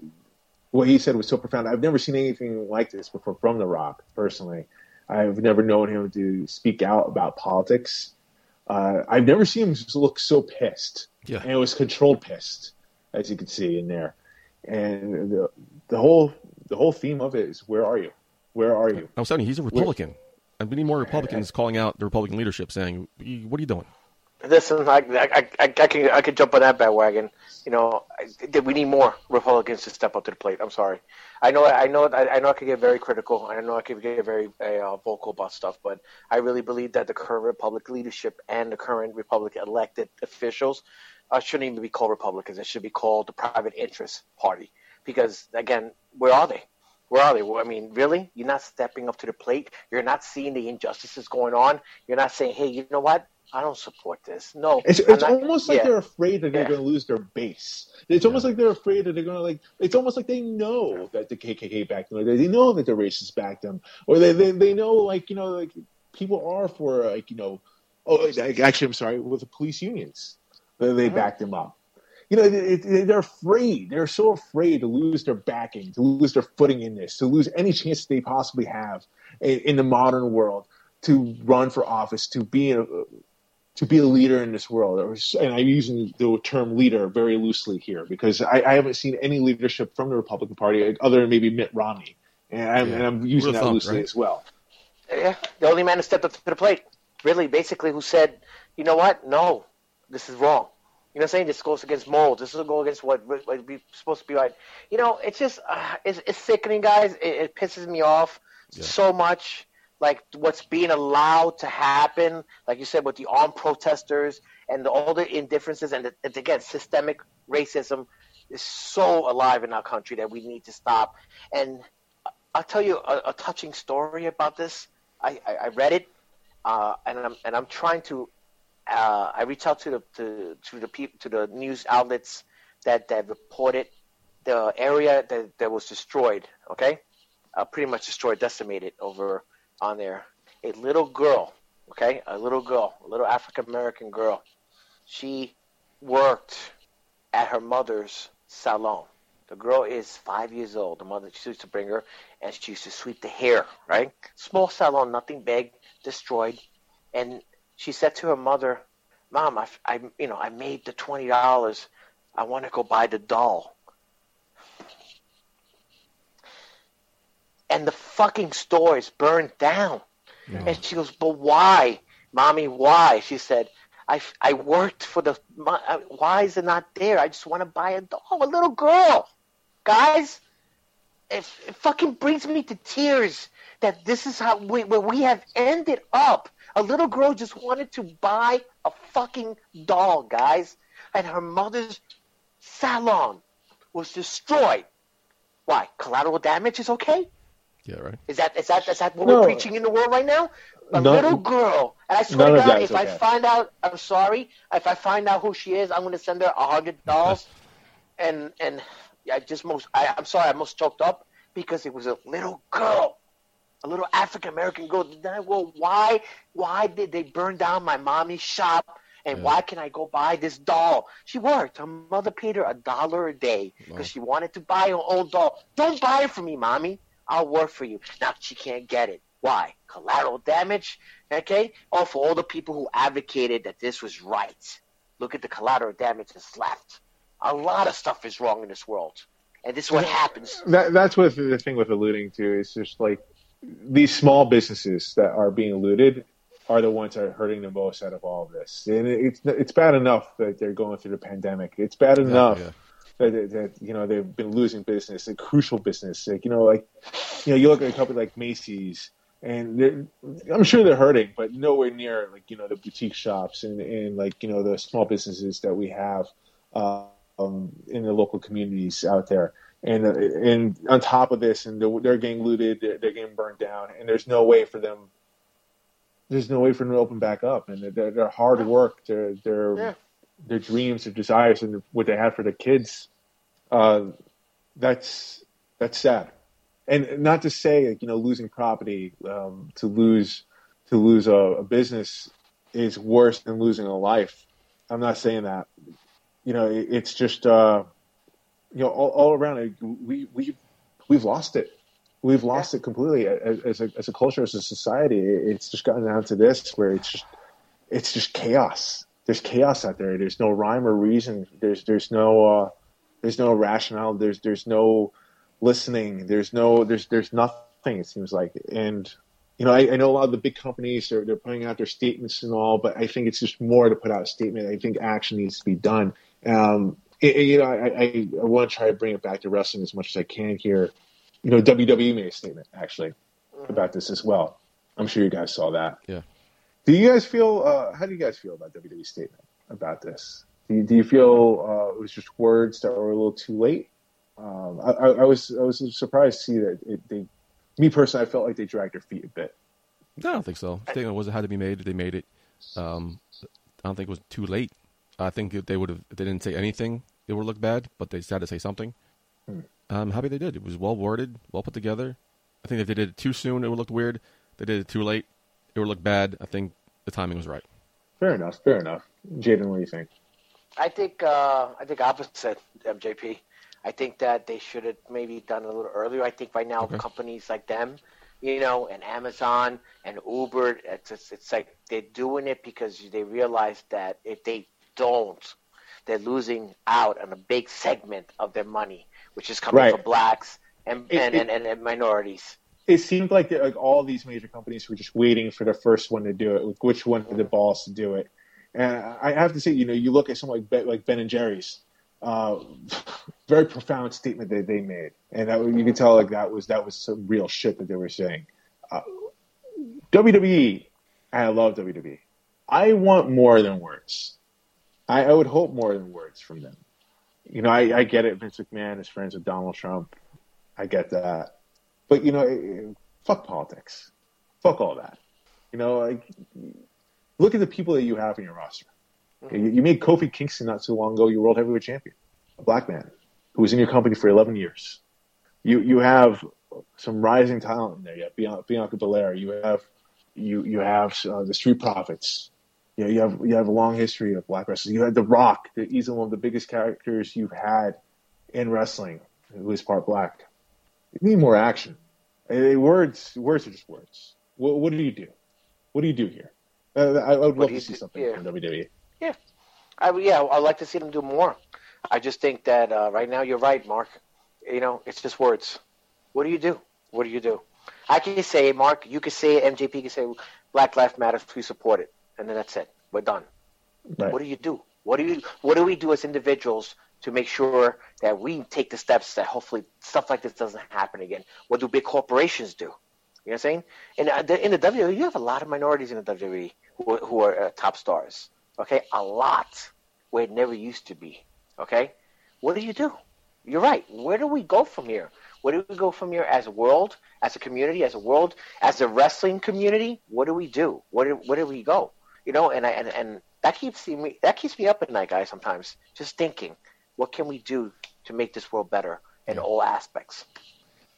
what he said was so profound. I've never seen anything like this before from The Rock. Personally, I've never known him to speak out about politics. Uh, I've never seen him look so pissed, Yeah. and it was controlled pissed, as you can see in there. And the the whole the whole theme of it is where are you? Where are you? I'm telling you, he's a Republican. And we need more Republicans calling out the Republican leadership, saying, "What are you doing?" Listen, I, I, I, I can I can jump on that bandwagon. You know, I, we need more Republicans to step up to the plate. I'm sorry. I know I know I, I know I could get very critical. I know I could get very uh, vocal about stuff, but I really believe that the current Republic leadership and the current Republic elected officials uh, shouldn't even be called Republicans. It should be called the Private Interest Party. Because again, where are they? Where are they? Well, I mean, really? You're not stepping up to the plate. You're not seeing the injustices going on. You're not saying, "Hey, you know what? I don't support this." No, It's, it's not- almost like yeah. they're afraid that they're Yeah. going to lose their base. It's almost like they're afraid that they're going to like. It's almost like they know that the KKK backed them. Or they know that the racists backed them, or they they, they know like you know like people are for like you know. Oh, actually, I'm sorry. With the police unions, they, they Mm-hmm. backed them up. You know, it, it, they're afraid. They're so afraid to lose their backing, to lose their footing in this, to lose any chance they possibly have in, in the modern world to run for office, to be in a, to be a leader in this world. Or, and I'm using the term leader very loosely here because I, I haven't seen any leadership from the Republican Party other than maybe Mitt Romney, and I'm, Yeah. and I'm using that thumb, loosely right? as well. Yeah, the only man who stepped up to the plate, really, basically, who said, you know what? No, this is wrong. You know what I'm saying? This goes against morals. This will go against what what what we supposed to be right. You know, it's just uh, it's, it's sickening, guys. It, it pisses me off so much. Like what's being allowed to happen, like you said, with the armed protesters and the, all the indifferences and, the, and again, systemic racism is so alive in our country that we need to stop. And I'll tell you a, a touching story about this. I, I, I read it, uh, and I'm and I'm trying to. Uh, I reached out to the to, to the peop, to the news outlets that that reported the area that, that was destroyed. Okay, uh, pretty much destroyed, decimated over on there. A little girl, okay, a little girl, a little African American girl. She worked at her mother's salon. The girl is five years old. The mother she used to bring her, and she used to sweep the hair. Right, small salon, nothing big, destroyed. And she said to her mother, "Mom, I, I you know, I made the twenty dollars. I want to go buy the doll." And the fucking store is burned down. And she goes, "But why, mommy? Why?" She said, "I I worked for the. mo- uh, Why is it not there? I just want to buy a doll, a little girl, guys. It, it fucking brings me to tears that this is how we where we have ended up. A little girl just wanted to buy a fucking doll, guys, and her mother's salon was destroyed. Why? Collateral damage is okay? Yeah, right. Is that is that is that what No. we're preaching in the world right now? A None- little girl, and I swear to God, that is if I find out, I'm sorry. If I find out who she is, I'm going to send her a hundred dollars. and and I just most I, I'm sorry, I almost choked up because it was a little girl, a little African American girl. Then I go, why why did they burn down my mommy's shop? And Yeah. why can I go buy this doll? She worked. Her mother paid her a dollar a day because Wow. she wanted to buy her own doll. Don't buy it for me, mommy. I'll work for you. Now she can't get it. Why? Collateral damage. Okay. Oh, for all the people who advocated that this was right. Look at the collateral damage that's left. A lot of stuff is wrong in this world, and this is what happens. That, that's what the thing with alluding to is just like these small businesses that are being looted are the ones that are hurting the most out of all of this. And it's it's bad enough that they're going through the pandemic. It's bad enough yeah. that, that, that you know they've been losing business, a crucial business. Like you know, like you know, you look at a company like Macy's, and I'm sure they're hurting, but nowhere near like you know the boutique shops and, and like you know the small businesses that we have uh, um, in the local communities out there. And uh, and on top of this, and they're, they're getting looted, they're, they're getting burned down, and there's no way for them. There's no way for them to open back up, and their, their hard work, their their Yeah. Their dreams, their desires, and what they had for their kids. Uh, that's that's sad, and not to say like, you know losing property, um, to lose to lose a, a business is worse than losing a life. I'm not saying that. You know, it, it's just uh, you know all, all around. it, We we we've lost it. We've lost it completely as, as a as a culture, as a society. It's just gotten down to this where it's just it's just chaos. There's chaos out there. There's no rhyme or reason. There's there's no uh, there's no rationale. There's there's no listening. There's no there's there's nothing. It seems like, and you know, I, I know a lot of the big companies are they're putting out their statements and all, but I think it's just more to put out a statement. I think action needs to be done. Um, it- it- you know, I, I, I want to try to bring it back to wrestling as much as I can here. You know, WWE made a statement actually about this as well. I'm sure you guys saw that. Yeah. Do you guys feel? Uh, how do you guys feel about WWE's statement about this? Do you, do you feel uh, it was just words that were a little too late? Um, I, I, I was I was surprised to see that it, they. Me personally, I felt like they dragged their feet a bit. No, I don't think so. I think it was it had to be made. They made it. Um, I don't think it was too late. I think if they would have, they didn't say anything, it would look bad. But they had to say something. I'm happy they did. It was well worded, well put together. I think if they did it too soon, it would look weird. They did it too late, it would look bad. I think the timing was right. Fair enough. Fair enough. Jaden, what do you think? I think uh, I think opposite MJP. I think that they should have maybe done it a little earlier. I think right now Okay. companies like them, you know, and Amazon and Uber, it's it's, it's like they're doing it because they realize that if they don't, they're losing out on a big segment of their money, which is coming Right. from blacks and It- and, it- and, and, and minorities. It seemed like like all these major companies were just waiting for the first one to do it. Like which one had the balls to do it? And I have to say, you know, you look at someone like Ben, like Ben and Jerry's, uh, very profound statement that they made, and that, you can tell like that was that was some real shit that they were saying. Uh, WWE, I love WWE. I want more than words. I, I would hope more than words from them. You know, I, I get it. Vince McMahon is friends with Donald Trump. I get that. But you know, eh, fuck politics. Fuck all that. You know, like look at the people that you have in your roster. You, you made Kofi Kingston not too long ago your world heavyweight champion, a black man who was in your company for 11 years. You you have some rising talent in there. You have Bian- Bianca Belair. You have you you have uh, the Street Profits. You, know, you have you have a long history of black wrestling. You had The Rock, that he's one of the biggest characters you've had in wrestling, who is part black. You need more action. Words words are just words. What, what do you do? What do you do here? Uh, I, I would What love to see do- something yeah. from. WWE. I, yeah, I'd like to see them do more. I just think that uh, right now you're right, Mark. You know, it's just words. What do you do? What do you do? I can say, Mark, you can say it, MJP can say, Black Lives Matter, we support it. And then that's it. We're done. Right. What do you do? What do you what do we do as individuals to make sure that we take the steps that hopefully stuff like this doesn't happen again? What do big corporations do? You know what I'm saying? In, uh, the- in the WWE, you have a lot of minorities in the WWE who, are- who are uh, top stars. Okay, a lot where it never used to be. Okay, what do you do? You're right. Where do we go from here? Where do we go from here as a world, as a community, as a world, as a wrestling community? What do we do? Where do, where do we go? You know, and I, and and that keeps me that keeps me up at night, guys. Sometimes just thinking, what can we do to make this world better in all aspects?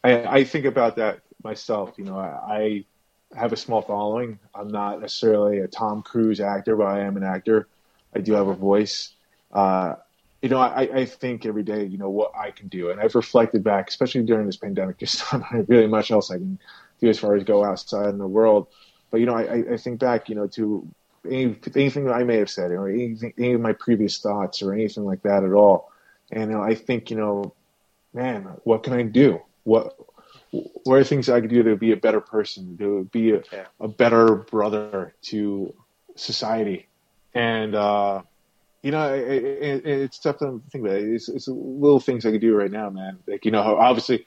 I, I think about that myself. You know, I, I have a small following. I'm not necessarily a Tom Cruise actor, but I am an actor. I do have a voice. Uh, you know, I, I think every day, you know, what I can do, and I've reflected back, especially during this pandemic, just on really much else I can do as far as go outside in the world. But you know, I, I think back, you know, to any, anything that I may have said, or anything, any of my previous thoughts, or anything like that at all. And you know, I think, you know, man, what can I do? What what are things I could do to be a better person, to be a, Yeah. a better brother to society? And uh, you know, it, it, it's tough to think about. It's, it's little things I could do right now, man. Like you know, obviously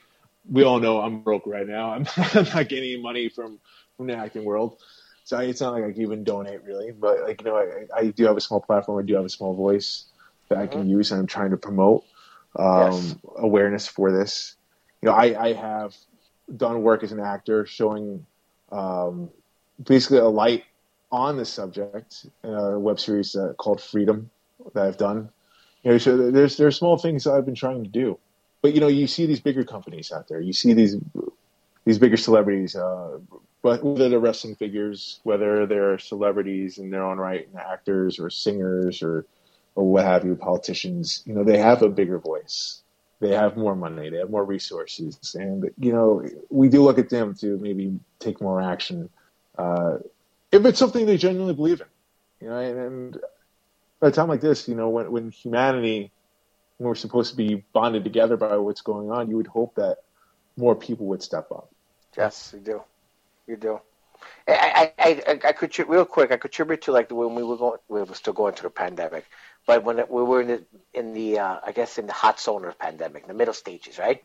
we all know I'm broke right now. I'm, I'm not getting any money from from the acting world, so it's not like I can even donate really. But like you know, I, I do have a small platform. I do have a small voice that I can use, and I'm trying to promote um, Yes. awareness for this. You know, I, I have done work as an actor, showing um, basically a light on the subject in a web series uh, called Freedom that I've done. You know, so there's there's small things that I've been trying to do, but you know, you see these bigger companies out there. You see these these bigger celebrities, uh, whether they're wrestling figures, whether they're celebrities in their own right, and actors or singers or or what have you, politicians, you know, they have a bigger voice. They have more money. They have more resources, and you know, we do look at them to maybe take more action uh, if it's something they genuinely believe in. You know, and, and at a time like this, you know, when when humanity, when we're supposed to be bonded together by what's going on, you would hope that more people would step up. Yes, you do. You do. I, I, I, I could real quick. I contribute to like the when we were going, we were still going through the pandemic, but when it, we were in the in the uh, I guess in the hot zone of the pandemic, the middle stages, right?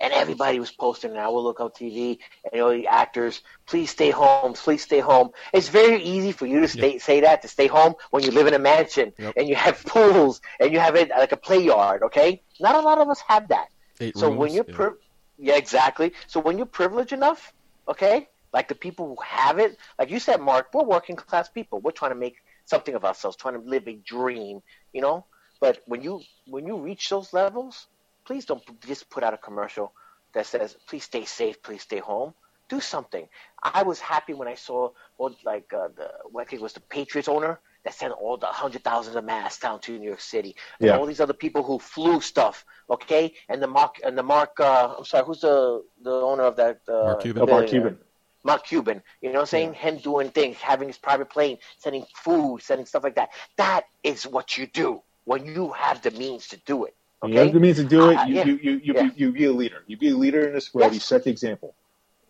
And everybody was posting on Our Lookout TV and all the actors, please stay home, please stay home. It's very easy for you to stay, say that to stay home when you live in a mansion Yep. and you have pools and you have it like a play yard. Okay, not a lot of us have that. Eight So rooms, when you're yeah. pri- yeah, exactly. So when you're privileged enough, okay, like the people who have it, like you said, Mark, we're working class people. We're trying to make something of ourselves, trying to live a dream, you know. But when you when you reach those levels, please don't just put out a commercial that says, "Please stay safe, please stay home." Do something. I was happy when I saw, well, like uh, the what I think it was the Patriots owner that sent all the hundred thousands of masks down to New York City, and Yeah. all these other people who flew stuff, okay, and the Mark and the Mark, uh, I'm sorry, who's the the owner of that? Uh, Mark Cuban. Oh, Mark billionaire? Cuban. Mark Cuban. You know what I'm saying? Him doing things, having his private plane, sending food, sending stuff like that. That is what you do when you have the means to do it. You Okay. have the means to do it. Uh, You, yeah. you, you, you, Yeah. be, you be a leader. You be a leader in this world. Yes. You set the example.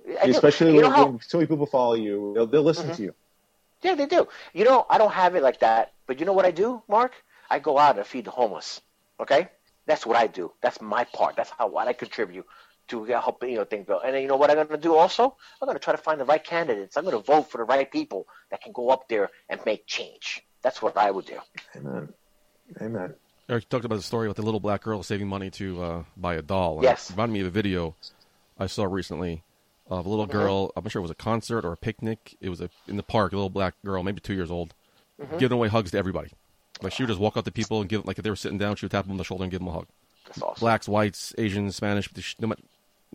I. Especially you when, how, when so many people follow you, they'll, they'll listen Mhm. to you. Yeah, they do. You know, I don't have it like that, but you know what I do, Mark? I go out and feed the homeless. Okay, that's what I do. That's my part. That's how what I contribute to help you know things go. And then you know what I'm going to do also? I'm going to try to find the right candidates. I'm going to vote for the right people that can go up there and make change. That's what I would do. Amen. Amen. Eric talked about the story about the little black girl saving money to uh, buy a doll. And Yes. It reminded me of a video I saw recently of a little girl. I'm not sure it was a concert or a picnic. It was a, in the park. A little black girl, maybe two years old, giving away hugs to everybody. Like she would just walk up to people and give, like if they were sitting down, she would tap them on the shoulder and give them a hug. That's awesome. Blacks, whites, Asians, Spanish, no, ma-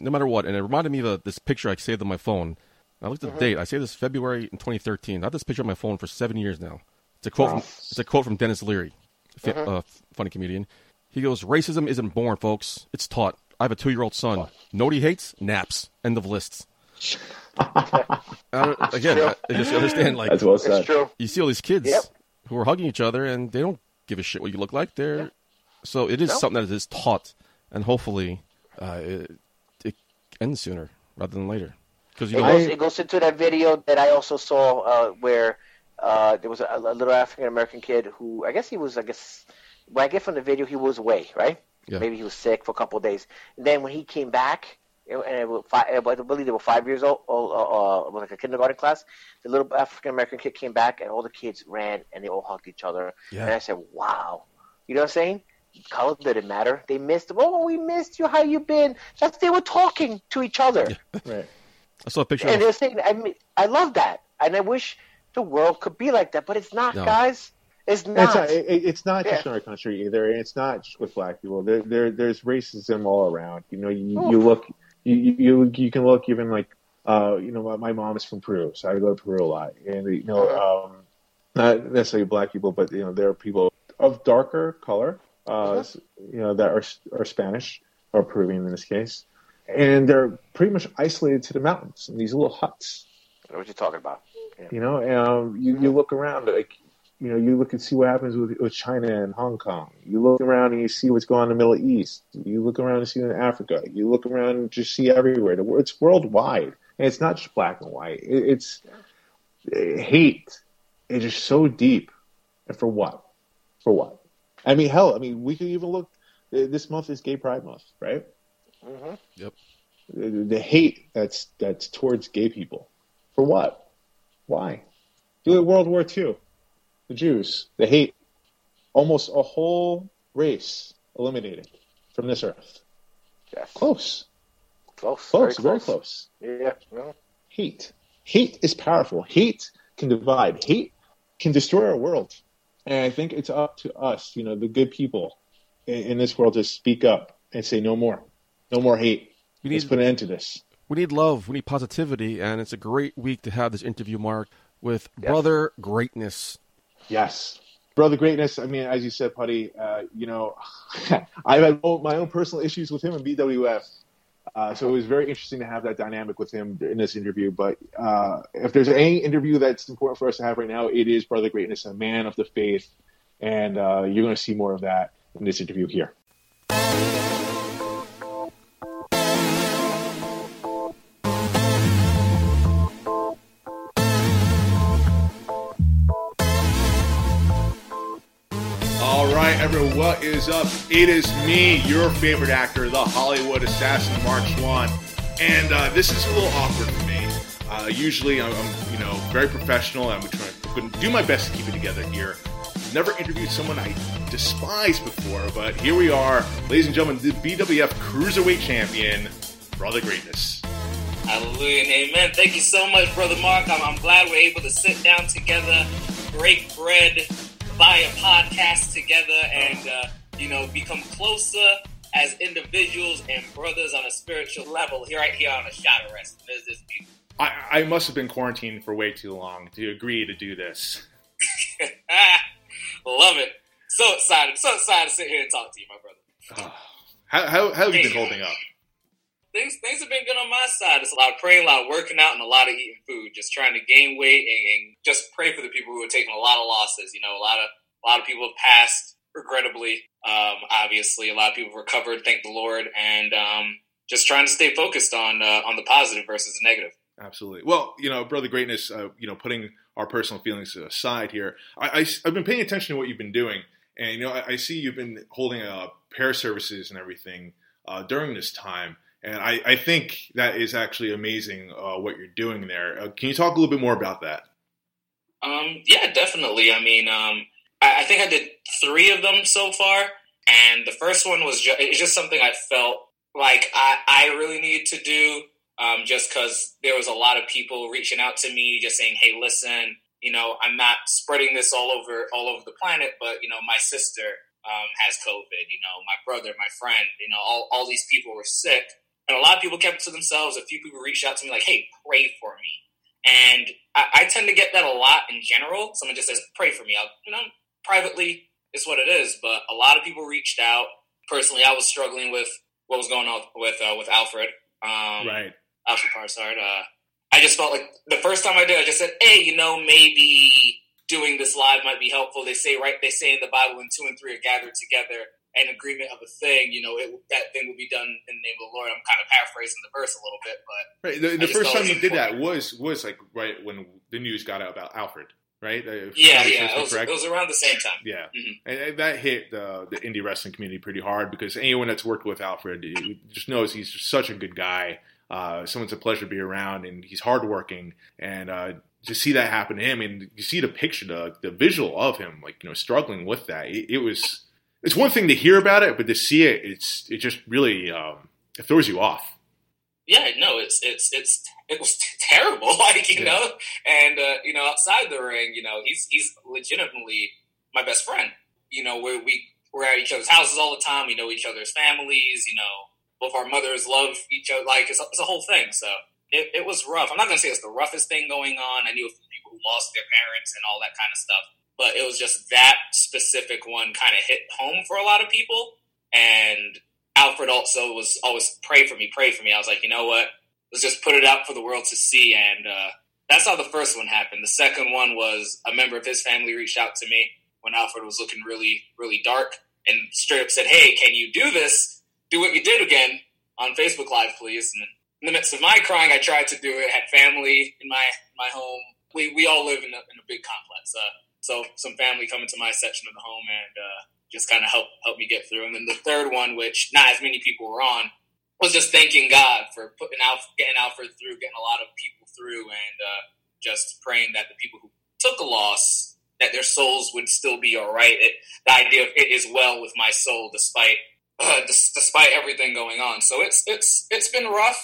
no matter what. And it reminded me of a, this picture I saved on my phone. I looked at the date. I saved this February in 2013. I have this picture on my phone for seven years now. It's a quote. Wow. From, it's a quote from Denis Leary, fi- uh, f- funny comedian. He goes, "Racism isn't born, folks. It's taught. I have a two-year-old son. Know what he hates? Naps. End of lists." I again, I, I just understand. Like That's well said. It's true. you see all these kids Yep. who are hugging each other, and they don't give a shit what you look like. They're so it is No. something that is taught, and hopefully uh, it, it ends sooner rather than later. Because you It know, goes, I- it goes into that video that I also saw uh, where uh, there was a, a little African American kid who I guess he was I guess when I get from the video he was away right Yeah. maybe he was sick for a couple of days and then when he came back and it was five, I believe they were five years old old, uh, uh, like a kindergarten class the little African American kid came back and all the kids ran and they all hugged each other Yeah. and I said wow you know what I'm saying color didn't matter they missed oh we missed you how you been just they were talking to each other. Right. I saw a picture. And Of, they're saying, I mean, I love that, and I wish the world could be like that, but it's not, No. guys. It's It's not. not, it, it's not just in our country either. It's not just with black people. There, there, there's racism all around. You know, you, Oh. you look, you, you, you can look even like, uh, you know, my, my mom is from Peru, so I go to Peru a lot, and you know, um, not necessarily black people, but you know, there are people of darker color, uh, Uh-huh. you know, that are are Spanish or Peruvian in this case, and they're pretty much isolated to the mountains in these little huts. What you're talking about. Yeah. You know, um, you you look around like you know you look and see what happens with, with China and Hong Kong. You look around and you see what's going on in the Middle East. You look around and see in Africa. You look around and just see everywhere. It's worldwide, and it's not just black and white. It, it's uh, hate. It's just so deep, and for what? For what? I mean, hell, I mean, we could even look. uh, This month is Gay Pride Month, right? hmm Yep. the, the hate that's that's towards gay people. For what? Why? Do it World War II. The Jews, the hate, almost a whole race eliminated from this earth. Yes. Close, Close. close, Very very close. Yeah. No. Hate, hate is powerful. Hate can divide. Hate can destroy our world. And I think it's up to us, you know, the good people in, in this world, to speak up and say no more, no more hate. We Let's put an end to this. we need love. We need positivity, and it's a great week to have this interview, Mark, with Brother Greatness. Yes. Brother Greatness, I mean, as you said, Putty, uh, you know, I've had my own personal issues with him in BWF. Uh, so it was very interesting to have that dynamic with him in this interview. But uh, if there's any interview that's important for us to have right now, it is Brother Greatness, a man of the faith. And uh, you're going to see more of that in this interview here. What is up? It is me, your favorite actor, the Hollywood assassin, Mark Swan. and uh, this is a little awkward for me. Uh, usually, I'm, I'm, you know, very professional. I'm trying gonna do my best to keep it together here. Never interviewed someone I despise before, but here we are, ladies and gentlemen, the BWF Cruiserweight Champion, Brother Greatness. Hallelujah amen. Thank you so much, Brother Mark. I'm, I'm glad we're able to sit down together, break bread via podcast together, and, uh, you know, become closer as individuals and brothers on a spiritual level here right here on a shot of rest. There's this beautiful. I, I must have been quarantined for way too long to agree to do this. Love it. So excited. So excited to sit here and talk to you, my brother. How, how, how have you been holding up? Things things have been good on my side. It's a lot of praying, a lot of working out, and a lot of eating food. Just trying to gain weight and, and just pray for the people who are taking a lot of losses. You know, a lot of a lot of people have passed, regrettably. Um, obviously, a lot of people have recovered. Thank the Lord, and um, just trying to stay focused on uh, on the positive versus the negative. Absolutely. Well, you know, brother greatness. Uh, you know, putting our personal feelings aside here, I, I, have been paying attention to what you've been doing, and you know, I, I see you've been holding uh, prayer services and everything uh, during this time, and I, I think that is actually amazing uh, what you're doing there. Uh, can you talk a little bit more about that? Um, yeah, definitely. I mean, um, I, I think I did three of them so far, and the first one was ju- it's just something I felt like I, I really needed to do. Um, just because there was a lot of people reaching out to me, just saying, "Hey, listen, you know, I'm not spreading this all over all over the planet, but you know, my sister um, has COVID. You know, my brother, my friend, you know, all all these people were sick, and a lot of people kept it to themselves. A few people reached out to me like, "Hey, pray for me." And I, I tend to get that a lot in general. Someone just says, "Pray for me." I'll, you know, privately is what it is. But a lot of people reached out. Personally, I was struggling with what was going on with uh, with Alfred. Um, right. Alfred Parsard. Uh, I just felt like the first time I did, I just said, "Hey, you know, maybe doing this live might be helpful." They say right, they say in the Bible, when two and three are gathered together, an agreement of a thing, you know, it, that thing will be done in the name of the Lord. I'm kind of paraphrasing the verse a little bit, but Right. The, the first time you did that was was like right when the news got out about Alfred. Right. If yeah, yeah, it was, it was around the same time. Yeah, Mhm. and, and that hit the the indie wrestling community pretty hard because anyone that's worked with Alfred just knows he's just such a good guy. Uh, someone's a pleasure to be around, and he's hardworking. And uh, to see that happen to him, and you see the picture, the the visual of him, like you know, struggling with that. It, it was it's one thing to hear about it, but to see it, it's it just really um, it throws you off. Yeah, no, it's it's it's it was t- terrible, like you Yeah. know, and uh, you know, outside the ring, you know, he's he's legitimately my best friend. You know, we we we're at each other's houses all the time. We know each other's families. You know, both our mothers love each other. Like it's a, it's a whole thing. So it, it was rough. I'm not gonna say it's the roughest thing going on. I knew a few people who lost their parents and all that kind of stuff, but it was just that specific one kind of hit home for a lot of people. And Alfred also was always pray for me, pray for me. I was like, you know what? Let's just put it out for the world to see. And uh, that's how the first one happened. The second one was a member of his family reached out to me when Alfred was looking really, really dark and straight up said, Hey, can you do this? Do what you did again on Facebook Live, please. And in the midst of my crying, I tried to do it, had family in my, my home. We, we all live in a, in a big complex. Uh, so some family come into my section of the home and uh, just kind of help help me get through. And then the third one, which not as many people were on, was just thanking God for putting out, getting Alfred through, getting a lot of people through, and uh, just praying that the people who took a loss, that their souls would still be all right. It, the idea of it is well with my soul, despite uh, despite everything going on. So it's it's it's been rough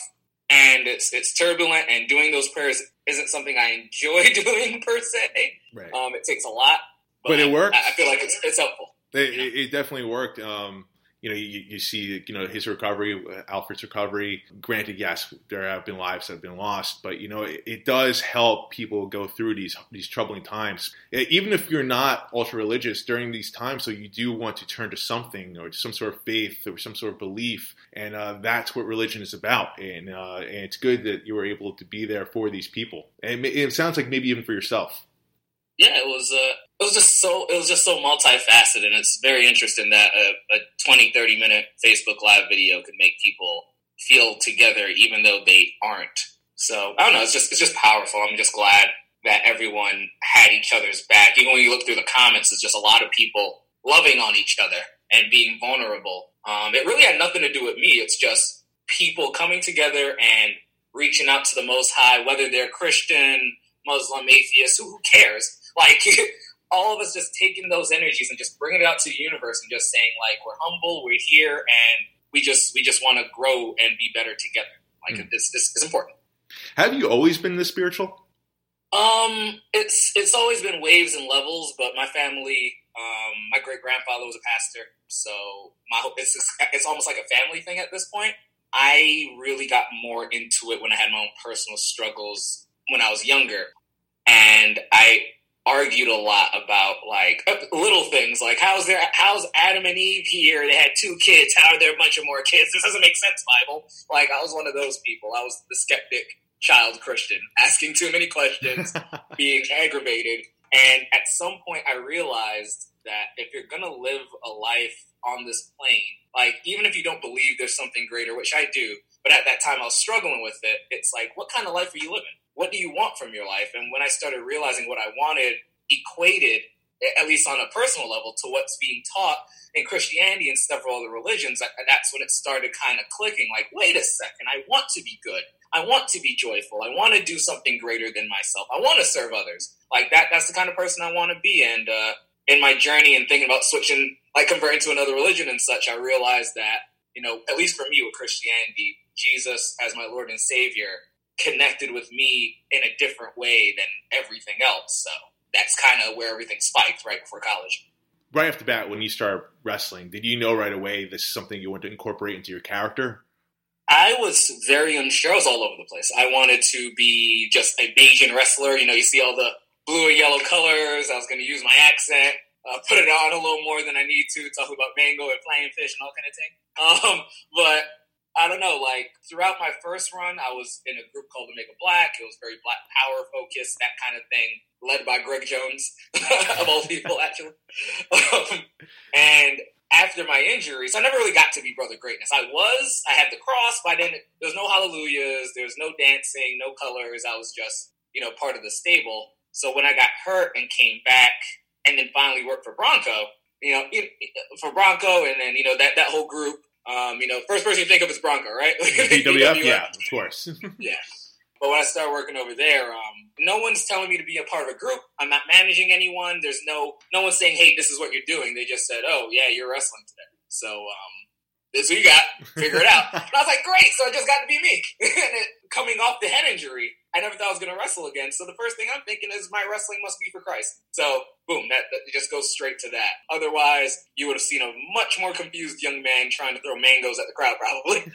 and it's it's turbulent, and doing those prayers isn't something I enjoy doing per se. Right. Um, it takes a lot, but, but it works. I, I, feel like it's it's helpful. It, it, it definitely worked. Um, you know, you, you, see, you know, his recovery, Alfred's recovery. Granted, yes, there have been lives that have been lost, but you know, it, it does help people go through these these troubling times. Even if you're not ultra religious during these times, so you do want to turn to something or some sort of faith or some sort of belief, and uh, that's what religion is about. And uh, and it's good that you were able to be there for these people. And it sounds like maybe even for yourself. Yeah, it was. Uh, it was just so. It was just so multifaceted, and it's very interesting that a, a 20, 30 minute Facebook Live video could make people feel together, even though they aren't. So I don't know. It's just it's just powerful. I'm just glad that everyone had each other's back. Even when you look through the comments, it's just a lot of people loving on each other and being vulnerable. Um, it really had nothing to do with me. It's just people coming together and reaching out to the Most High, whether they're Christian, Muslim, atheist, who, cares? Like all of us just taking those energies and just bringing it out to the universe and just saying like we're humble, we're here, and we just we just want to grow and be better together. Like mm. it's, it's, it's important. Have you always been this spiritual? Um, it's it's always been waves and levels, but my family, um, my great grandfather was a pastor, so my it's it's almost like a family thing at this point. I really got more into it when I had my own personal struggles when I was younger, and I argued a lot about like little things like how's there how's Adam and Eve here? They had two kids. How are there a bunch of more kids? This doesn't make sense, Bible. Like I was one of those people. I was the skeptic child Christian, asking too many questions, being aggravated. And at some point, I realized that if you're gonna live a life on this plane, like even if you don't believe there's something greater, which I do, but at that time I was struggling with it. It's like, what kind of life are you living? what do you want from your life? And when I started realizing what I wanted equated, at least on a personal level, to what's being taught in Christianity and several other religions, that's when it started kind of clicking. Like, wait a second, I want to be good. I want to be joyful. I want to do something greater than myself. I want to serve others. Like that. That's the kind of person I want to be. And uh, in my journey and thinking about switching, like converting to another religion and such, I realized that you know, at least for me with Christianity, Jesus as my Lord and Savior connected with me in a different way than everything else. So that's kind of where everything spiked right before college. Right off the bat, when you start wrestling, did you know right away this is something you want to incorporate into your character? I was very unsure. I was all over the place. I wanted to be just a Bajan wrestler. You know, you see all the blue and yellow colors. I was going to use my accent, uh, put it on a little more than I need to, talk about mango and flying fish and all kind of thing. Um, but I don't know, like throughout my first run, I was in a group called Omega Black. It was very black power focused, that kind of thing, led by Greg Jones, of all people, actually. Um, and after my injuries, I never really got to be Brother Greatness. I was, I had the cross, but I didn't, there was no hallelujahs, there was no dancing, no colors. I was just, you know, part of the stable. So when I got hurt and came back and then finally worked for Bronco, you know, for Bronco and then, you know, that, that whole group, um, you know, first person you think of is Bronco, right? BWF, yeah, of course. yeah. But when I started working over there, um, no one's telling me to be a part of a group. I'm not managing anyone. There's no no one's saying, "Hey, this is what you're doing." They just said, "Oh, yeah, you're wrestling today." So um, this is what you got. Figure it out. and I was like, "Great!" So I just got to be me. and it, coming off the head injury, I never thought I was going to wrestle again. So the first thing I'm thinking is my wrestling must be for Christ. So boom, that, that just goes straight to that. Otherwise, you would have seen a much more confused young man trying to throw mangoes at the crowd, probably.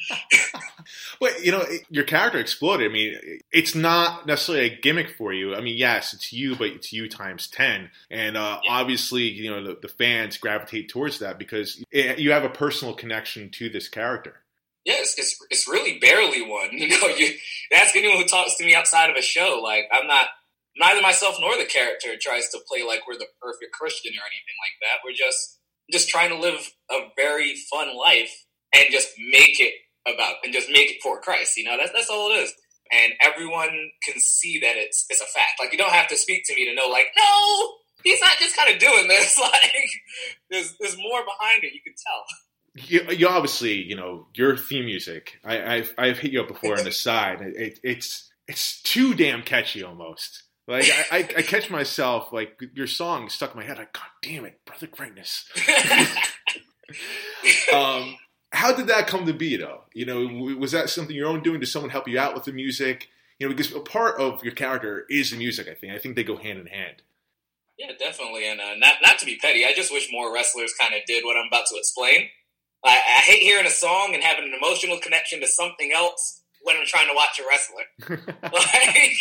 but you know, your character exploded. I mean, it's not necessarily a gimmick for you. I mean, yes, it's you, but it's you times ten, and uh, yeah. obviously, you know, the, the, fans gravitate towards that because it, you have a personal connection to this character. Yes, it's, it's really barely one. You know, you ask anyone who talks to me outside of a show. Like, I'm not neither myself nor the character tries to play like we're the perfect Christian or anything like that. We're just just trying to live a very fun life and just make it about and just make it for Christ. You know, that's that's all it is. And everyone can see that it's it's a fact. Like you don't have to speak to me to know. Like, no, he's not just kind of doing this. Like, there's there's more behind it. You can tell you, you obviously, you know, your theme music. I, have I've hit you up before on the side. It, it's it's too damn catchy almost. Like I, I, I, catch myself like your song stuck in my head. Like God damn it, brother greatness. um, how did that come to be though? You know, was that something your own doing? Did someone help you out with the music? You know, because a part of your character is the music. I think. I think they go hand in hand. Yeah, definitely. And uh, not not to be petty, I just wish more wrestlers kind of did what I'm about to explain. I, I hate hearing a song and having an emotional connection to something else when I'm trying to watch a wrestler. like,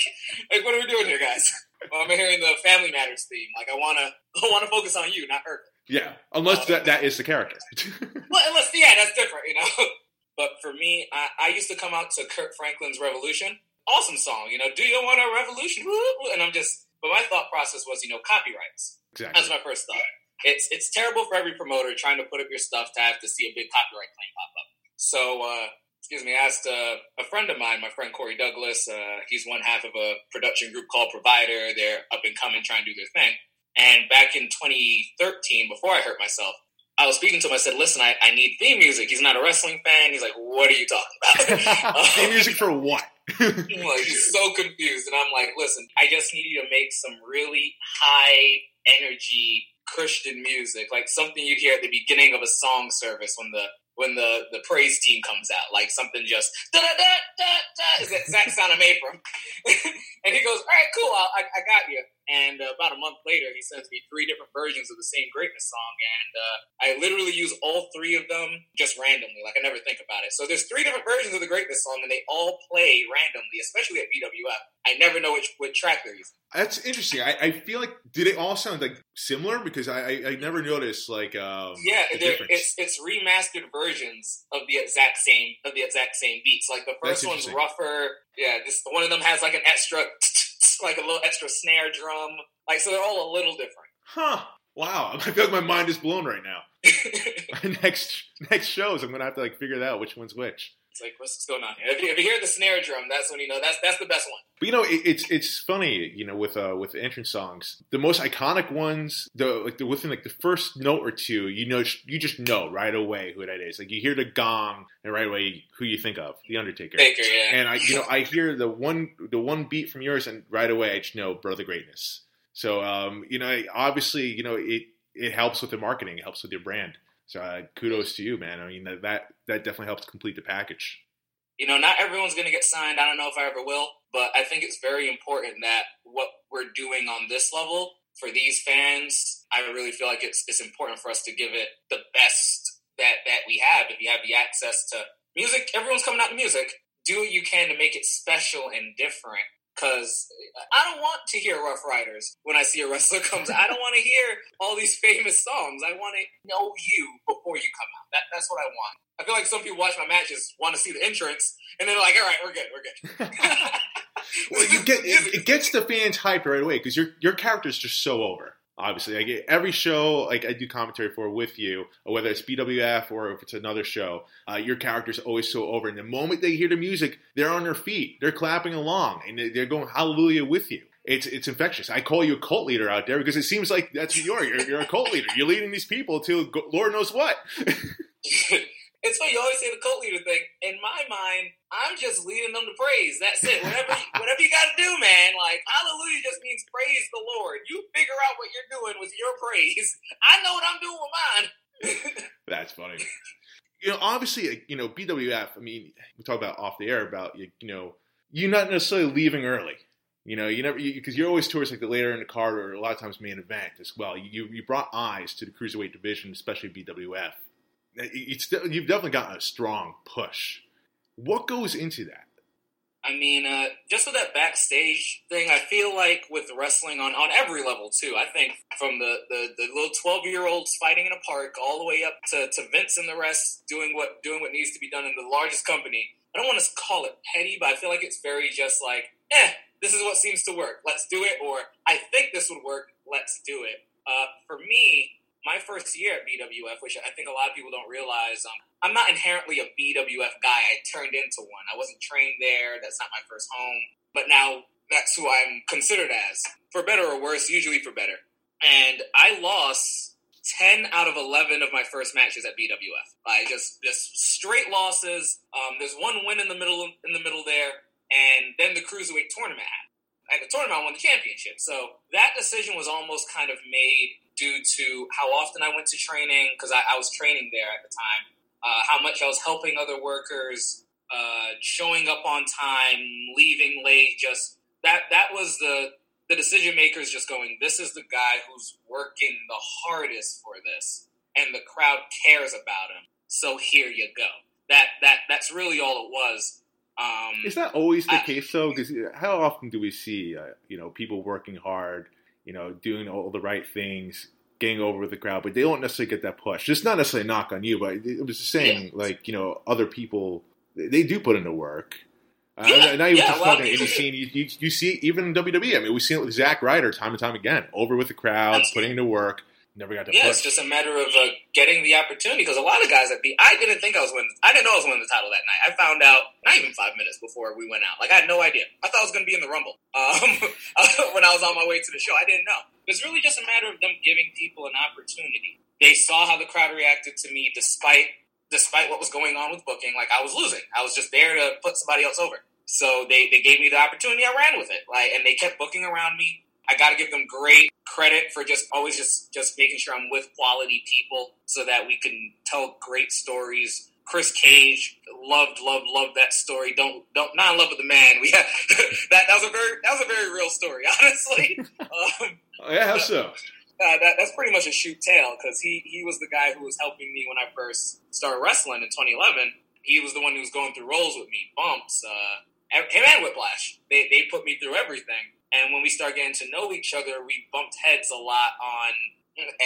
like, what are we doing here, guys? Well, I'm hearing the Family Matters theme. Like, I wanna, I wanna focus on you, not her. Yeah, unless uh, that that is the character. well, unless yeah, that's different, you know. But for me, I, I used to come out to Kirk Franklin's Revolution. Awesome song, you know. Do you want a revolution? And I'm just, but my thought process was, you know, copyrights. Exactly. That's my first thought it's it's terrible for every promoter trying to put up your stuff to have to see a big copyright claim pop up. So, uh, excuse me, I asked uh, a friend of mine, my friend Corey Douglas. Uh, he's one half of a production group called Provider. They're up and coming, trying to do their thing. And back in 2013, before I hurt myself, I was speaking to him. I said, "Listen, I, I need theme music." He's not a wrestling fan. He's like, "What are you talking about? theme music for what?" like he's so confused, and I'm like, "Listen, I just need you to make some really high energy Christian music, like something you hear at the beginning of a song service when the when the the praise team comes out, like something just da da da da da is that exact sound I made from. and he goes, "All right, cool, I, I got you." And uh, about a month later, he sends me three different versions of the same greatness song, and uh, I literally use all three of them just randomly. Like I never think about it. So there's three different versions of the greatness song, and they all play randomly, especially at BWF. I never know which which track they're using. That's interesting. I, I feel like did it all sound like similar because I I, I never noticed like um, yeah the it's it's remastered versions of the exact same of the exact same beats. Like the first one's rougher. Yeah, this one of them has like an extra like a little extra snare drum. Like so, they're all a little different. Huh. Wow, I feel like my mind is blown right now. next next shows, I'm gonna have to like figure that out which one's which. It's like what's going on here? If you, if you, hear the snare drum, that's when you know that's that's the best one. But you know, it, it's it's funny, you know, with uh with the entrance songs, the most iconic ones, the like the within like the first note or two, you know, you just know right away who that is. Like you hear the gong, and right away who you think of, the Undertaker. Taker, yeah. And I, you know, I hear the one the one beat from yours, and right away I just know Brother Greatness. So, um, you know, obviously, you know, it it helps with the marketing, it helps with your brand. So uh, kudos to you, man. I mean that that definitely helps complete the package. You know, not everyone's going to get signed. I don't know if I ever will, but I think it's very important that what we're doing on this level for these fans, I really feel like it's it's important for us to give it the best that that we have. If you have the access to music, everyone's coming out to music. Do what you can to make it special and different because I don't want to hear Ruff Ryders when I see a wrestler comes. I don't want to hear all these famous songs. I want to know you before you come out. That, that's what I want. I feel like some people watch my matches want to see the entrance, and they're like, "All right, we're good, we're good." well, you get it, it gets the fans hyped right away because your your character's just so over obviously every show like I do commentary for with you, whether it's BWF or if it's another show, uh, your character's always so over. And the moment they hear the music, they're on their feet, they're clapping along, and they're going hallelujah with you. It's it's infectious. I call you a cult leader out there because it seems like that's who you are. You're, you're a cult leader. You're leading these people to Lord knows what. It's funny you always say the cult leader thing. In my mind, I'm just leading them to praise. That's it. Whatever, you, whatever you got to do, man. Like hallelujah just means praise the Lord. You figure out what you're doing with your praise. I know what I'm doing with mine. That's funny. You know, obviously, uh, you know, BWF. I mean, we talk about off the air about you know you're not necessarily leaving early. You know, you never because you, are always towards like the later in the card or a lot of times main event as well. You you brought eyes to the cruiserweight division, especially BWF. It's you've definitely gotten a strong push. What goes into that? I mean, uh, just with that backstage thing, I feel like with wrestling on, on every level too. I think from the, the, the little twelve year olds fighting in a park all the way up to, to Vince and the rest doing what doing what needs to be done in the largest company. I don't want to call it petty, but I feel like it's very just like, eh, this is what seems to work. Let's do it. Or I think this would work. Let's do it. Uh, for me, my first year at BWF, which I think a lot of people don't realize, um, I'm not inherently a BWF guy. I turned into one. I wasn't trained there. That's not my first home. But now that's who I'm considered as, for better or worse, usually for better. And I lost 10 out of 11 of my first matches at BWF. I just just straight losses. Um, there's one win in the middle in the middle there, and then the cruiserweight tournament. At the tournament, I won the championship. So that decision was almost kind of made due to how often I went to training because I, I, was training there at the time. Uh, how much I was helping other workers, uh, showing up on time, leaving late. Just that that was the the decision makers just going. This is the guy who's working the hardest for this, and the crowd cares about him. So here you go. That that that's really all it was. Um, is that always the I, case though? Because how often do we see uh, you know people working hard? You know, doing all the right things, getting over with the crowd, but they don't necessarily get that push. It's not necessarily a knock on you, but it was just saying, yeah. like, you know, other people, they do put in the work. Uh, yeah, not even yeah, just well, talking indie scene. You, you, you, see, even in WWE, I mean, we've seen it with Zack Ryder time and time again, over with the crowd, putting in the work. Never got to. Yeah, push. it's just a matter of uh, getting the opportunity because a lot of guys that be, I didn't think I was winning. I didn't know I was winning the title that night. I found out not even five minutes before we went out. Like I had no idea. I thought I was going to be in the Rumble um, when I was on my way to the show. I didn't know. It's really just a matter of them giving people an opportunity. They saw how the crowd reacted to me, despite despite what was going on with booking. Like I was losing. I was just there to put somebody else over. So they, they gave me the opportunity. I ran with it. Like, and they kept booking around me. I got to give them great credit for just always just just making sure I'm with quality people so that we can tell great stories. Chris Cage loved loved loved that story. Don't don't not in love with the man. We had, that that was a very that was a very real story, honestly. Um, oh, yeah, how so? Uh, that, that's pretty much a shoot tale because he he was the guy who was helping me when I first started wrestling in 2011. He was the one who was going through roles with me, bumps, uh, him and Whiplash. They they put me through everything. And when we start getting to know each other, we bumped heads a lot on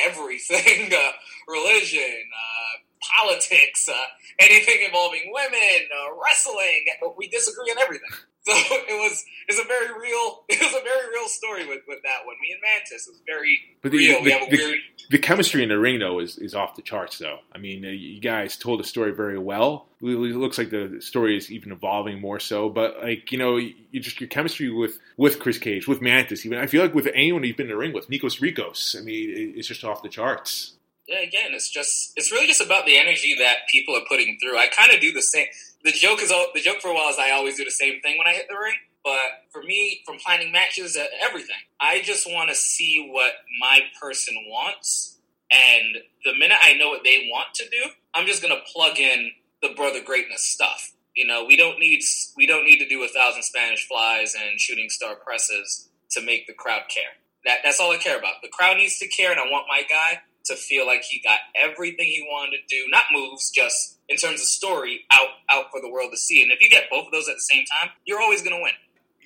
everything uh, religion, uh, politics, uh, anything involving women, uh, wrestling. We disagree on everything. So it was it's a very real it was a very real story with, with that one. Me and Mantis was very but the, real. The, we have a the, weird the chemistry in the ring though is, is off the charts though. I mean, uh, you guys told the story very well. It looks like the story is even evolving more so. But like you know, you just your chemistry with with Chris Cage, with Mantis, even I feel like with anyone you've been in the ring with, Nikos Ricos. I mean, it's just off the charts. Yeah, again, it's just it's really just about the energy that people are putting through. I kind of do the same. The joke is the joke for a while is I always do the same thing when I hit the ring. But for me, from planning matches, everything, I just want to see what my person wants. And the minute I know what they want to do, I'm just gonna plug in the brother greatness stuff. You know, we don't need we don't need to do a thousand Spanish flies and shooting star presses to make the crowd care. That that's all I care about. The crowd needs to care, and I want my guy to feel like he got everything he wanted to do, not moves, just in terms of story, out out for the world to see. And if you get both of those at the same time, you're always going to win.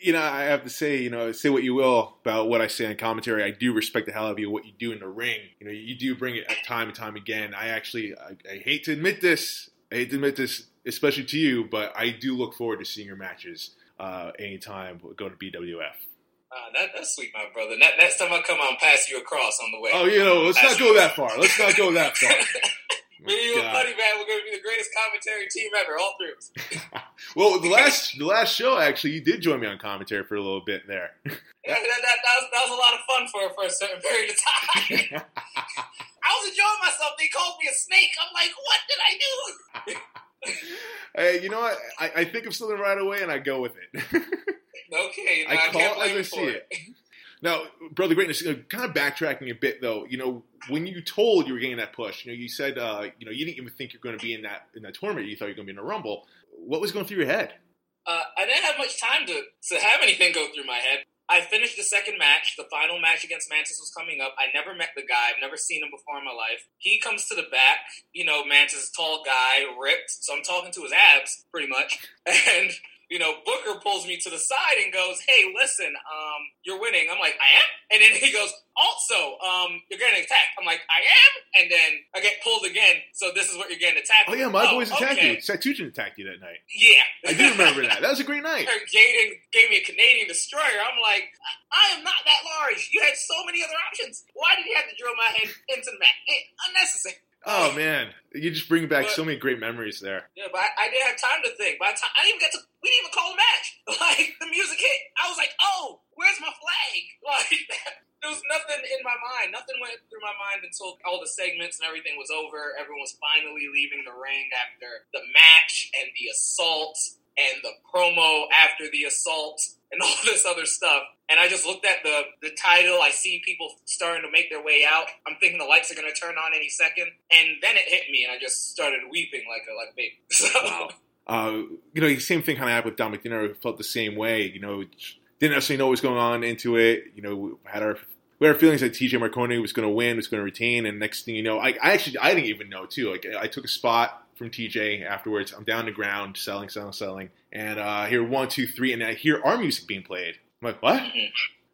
You know, I have to say, you know, say what you will about what I say on commentary. I do respect the hell out of you, what you do in the ring. You know, you do bring it time and time again. I actually, I, I hate to admit this, I hate to admit this, especially to you, but I do look forward to seeing your matches uh, anytime going to BWF. Uh, that, that's sweet, my brother. That, next time I come, I'll pass you across on the way. Oh, you know, let's not go that far. Let's not go that far. Oh me and you and Buddy, man, we're going to be the greatest commentary team ever, all three of us. well, the last the last show, actually, you did join me on commentary for a little bit there. yeah, that, that, that, was, that was a lot of fun for, for a certain period of time. I was enjoying myself. They called me a snake. I'm like, what did I do? hey, you know what? I, I think of something right away and I go with it. okay, I, I call it as I see it. it. Now, brother greatness, you know, kind of backtracking a bit though. You know, when you told you were getting that push, you know, you said, uh, you know, you didn't even think you're going to be in that in that tournament. You thought you were going to be in a rumble. What was going through your head? Uh, I didn't have much time to, to have anything go through my head. I finished the second match. The final match against Mantis was coming up. I never met the guy. I've never seen him before in my life. He comes to the back. You know, Mantis, tall guy, ripped. So I'm talking to his abs, pretty much. And you know, Booker pulls me to the side and goes, "Hey, listen, um, you're winning." I'm like, "I am," and then he goes, "Also, um, you're getting attacked." I'm like, "I am," and then I get pulled again. So this is what you're getting attacked. Oh yeah, my oh, boys attacked okay. you. Satujin attacked you that night. Yeah, I do remember that. That was a great night. Jaden gave me a Canadian destroyer. I'm like, I am not that large. You had so many other options. Why did you have to drill my head into the mat? Unnecessary. Oh man, you just bring back But- so many great memories there. Yeah, but I, I didn't have time to think. By the time I didn't even get to, we didn't even call the match. Like the music hit, I was like, "Oh, where's my flag?" Like there was nothing in my mind. Nothing went through my mind until all the segments and everything was over. Everyone was finally leaving the ring after the match and the assault and the promo after the assault and all this other stuff. And I just looked at the the title. I see people starting to make their way out. I'm thinking the lights are going to turn on any second, and then it hit me, and I just started weeping like a like a baby. So, Wow. Uh, you know, the same thing kind of happened with Dominic Dinero. Felt the same way. You know, didn't necessarily know what was going on into it. You know, we had our we had our feelings that TJ Marconi was going to win, was going to retain, and next thing you know, I, I actually I didn't even know too. Like I took a spot from TJ afterwards. I'm down the ground, selling, selling, selling, and uh, I hear one, two, three, and I hear our music being played. I'm like, what?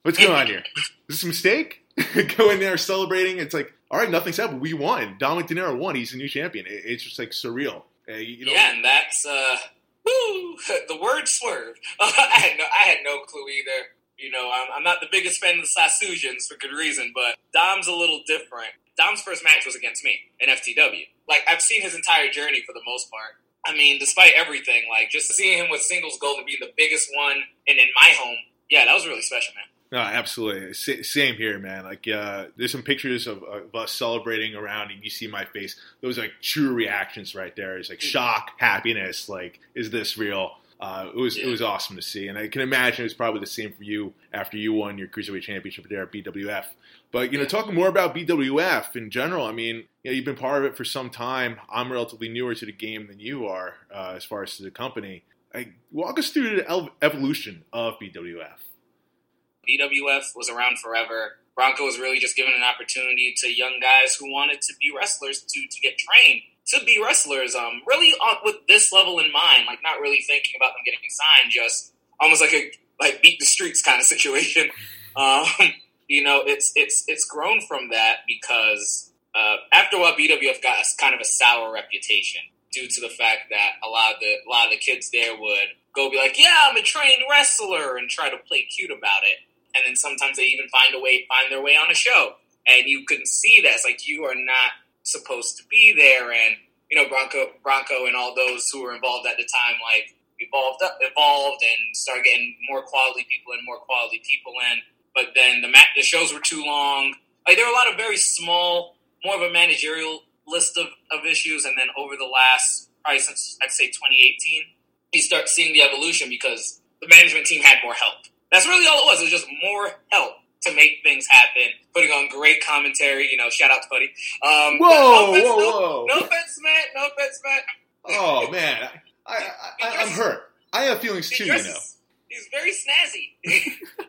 What's going on here? Is this a mistake? Go in there celebrating. It's like, all right, nothing's happened. We won. Dominic De Niro won. He's a new champion. It, it's just like surreal. Uh, you know, yeah, and that's uh, woo, the word swerve. I had no, I had no clue either. You know, I'm, I'm not the biggest fan of the Sassusians for good reason, but Dom's a little different. Dom's first match was against me in FTW. Like I've seen his entire journey for the most part. I mean, despite everything, like just seeing him with singles gold and being the biggest one and in my home, yeah, that was really special, man. No, absolutely. Sa- Same here, man. Like, uh, there's some pictures of, of us celebrating around, and you see my face. Those are like true reactions right there. It's like shock, happiness. Like, is this real? Uh, it was it was awesome to see, and I can imagine it was probably the same for you after you won your cruiserweight championship there at BWF. But you know, talking more about BWF in general, I mean, you know, you've been part of it for some time. I'm relatively newer to the game than you are, uh, as far as the company. Like, walk us through the evolution of BWF. BWF was around forever. Bronco was really just given an opportunity to young guys who wanted to be wrestlers to, to get trained to be wrestlers. Um, really on, with this level in mind, like not really thinking about them getting signed, just almost like a like beat the streets kind of situation. Um, you know, it's it's it's grown from that because uh, after a while, BWF got kind of a sour reputation due to the fact that a lot of the a lot of the kids there would go be like, "Yeah, I'm a trained wrestler," and try to play cute about it. And then sometimes they even find a way find their way on a show, and you can see that it's like you are not supposed to be there. And you know, Bronco Bronco and all those who were involved at the time, like evolved up, evolved and started getting more quality people and more quality people in. But then the ma- the shows were too long. Like there were a lot of very small, more of a managerial list of, of issues. And then over the last, probably since I'd say 2018, you start seeing the evolution because the management team had more help. That's really all it was. It was just more help to make things happen, putting on great commentary. You know, shout out to Buddy. Um, Whoa, no offense, whoa, whoa. No offense, Matt. No offense, Matt. Oh man, I, I, I, I'm hurt. I have feelings too, you know. He's very snazzy.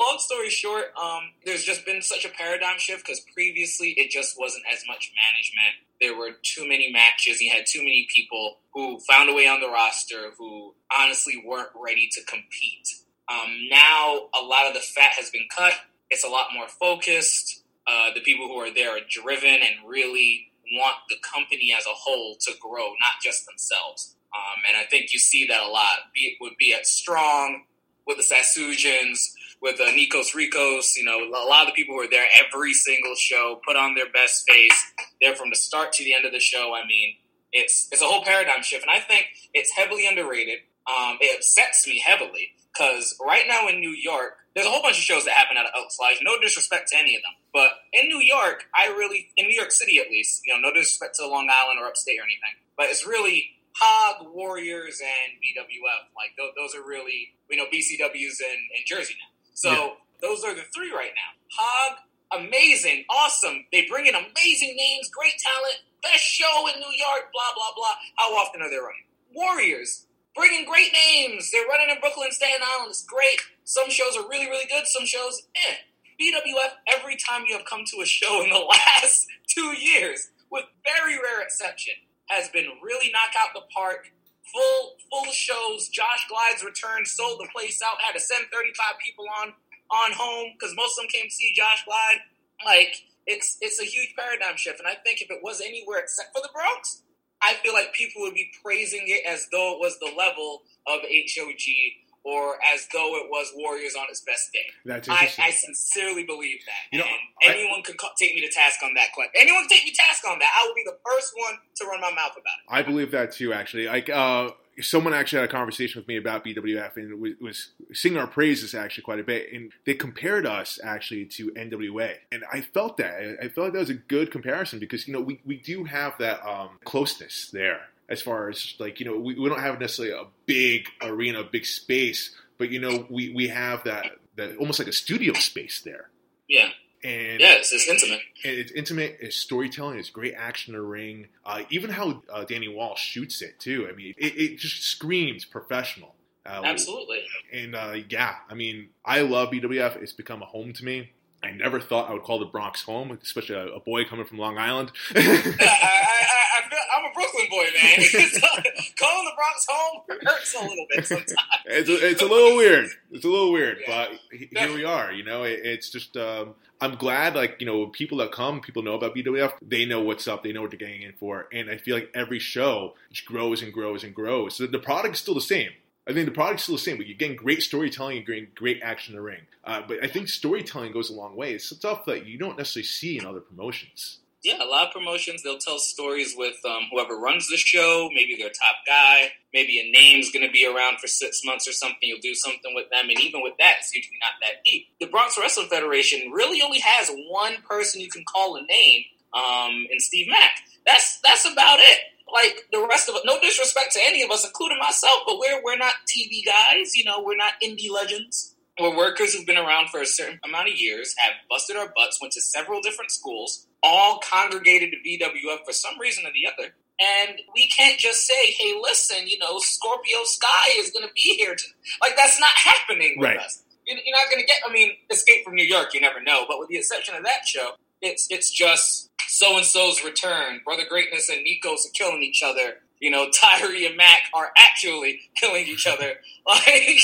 long story short, um, there's just been such a paradigm shift because previously it just wasn't as much management. There were too many matches. He had too many people who found a way on the roster who honestly weren't ready to compete. Um, now a lot of the fat has been cut. It's a lot more focused. Uh, the people who are there are driven and really want the company as a whole to grow, not just themselves. Um, and I think you see that a lot. Be would be at Strong with the Sassusians, with uh, Nikos Ricos. You know, a lot of the people who are there every single show put on their best face. They're from the start to the end of the show. I mean, it's it's a whole paradigm shift, and I think it's heavily underrated. Um, it upsets me heavily because right now in New York, there's a whole bunch of shows that happen out of Elks Lodge. No disrespect to any of them, but in New York, I really, in New York City at least, you know, no disrespect to Long Island or upstate or anything, but it's really Hog, Warriors, and BWF. Like those, those are really, you know BCW's in, in Jersey now. So Yeah. those are the three right now. Hog, amazing, awesome. They bring in amazing names, great talent, best show in New York, blah, blah, blah. How often are they running? Warriors, bringing great names. They're running in Brooklyn, Staten Island. It's great. Some shows are really, really good. Some shows, eh. BWF, every time you have come to a show in the last two years, with very rare exception, has been really knock out the park. Full full shows. Josh Glides returned, sold the place out, had to send 35 people on on home because most of them came to see Josh Glide. Like it's it's a huge paradigm shift, and I think if it was anywhere except for the Bronx, I feel like people would be praising it as though it was the level of HOG or as though it was Warriors on its best day. That's I, interesting. I sincerely believe that. You know, and I- anyone could take me to task on that. Clip. Anyone can take me to task on that. I would be the first one to run my mouth about it. I believe that too. Actually, like uh, someone actually had a conversation with me about BWF and was, was singing our praises actually quite a bit, and they compared us actually to NWA, and I felt that I felt like that was a good comparison because you know we, we do have that um, closeness there as far as like you know we, we don't have necessarily a big arena, a big space, but you know we we have that that almost like a studio space there, Yeah. and Yes, it's intimate. and it's intimate. It's storytelling. It's great action in the ring. Uh, even how uh, Danny Wall shoots it too. I mean, it, it just screams professional. Uh, Absolutely. And uh, yeah, I mean, I love BWF. It's become a home to me. I never thought I would call the Bronx home, especially a, a boy coming from Long Island. I, I, I, I feel, I'm a Brooklyn boy, man. So, Calling the Bronx home hurts a little bit sometimes. it's a, it's a little weird. It's a little weird, Yeah. but he- here we are. You know, it, it's just um, I'm glad. Like you know, people that come, people know about BWF. They know what's up. They know what they're getting in for, and I feel like every show just grows and grows and grows. So the product's still the same. I think the product's still the same, but you're getting great storytelling and getting great action in the ring. Uh, but I think storytelling goes a long way. It's stuff that you don't necessarily see in other promotions. Yeah, a lot of promotions, they'll tell stories with um, whoever runs the show, maybe their top guy, maybe a name's going to be around for six months or something. You'll do something with them, and even with that, it's usually not that deep. The Bronx Wrestling Federation really only has one person you can call a name, um, in Steve Mack. That's that's about it. Like the rest of it, no disrespect to any of us, including myself, but we're we're not TV guys. You know, we're not indie legends. We're workers who've been around for a certain amount of years, have busted our butts, went to several different schools, all congregated to BWF for some reason or the other. And we can't just say, hey, listen, you know, Scorpio Sky is going to be here. To, like, that's not happening with Right. us. You- You're not going to get, I mean, Escape from New York, you never know. But with the exception of that show, it's it's just so and so's return. Brother Greatness and Nikos are killing each other. You know, Tyree and Mac are actually killing each other. Like,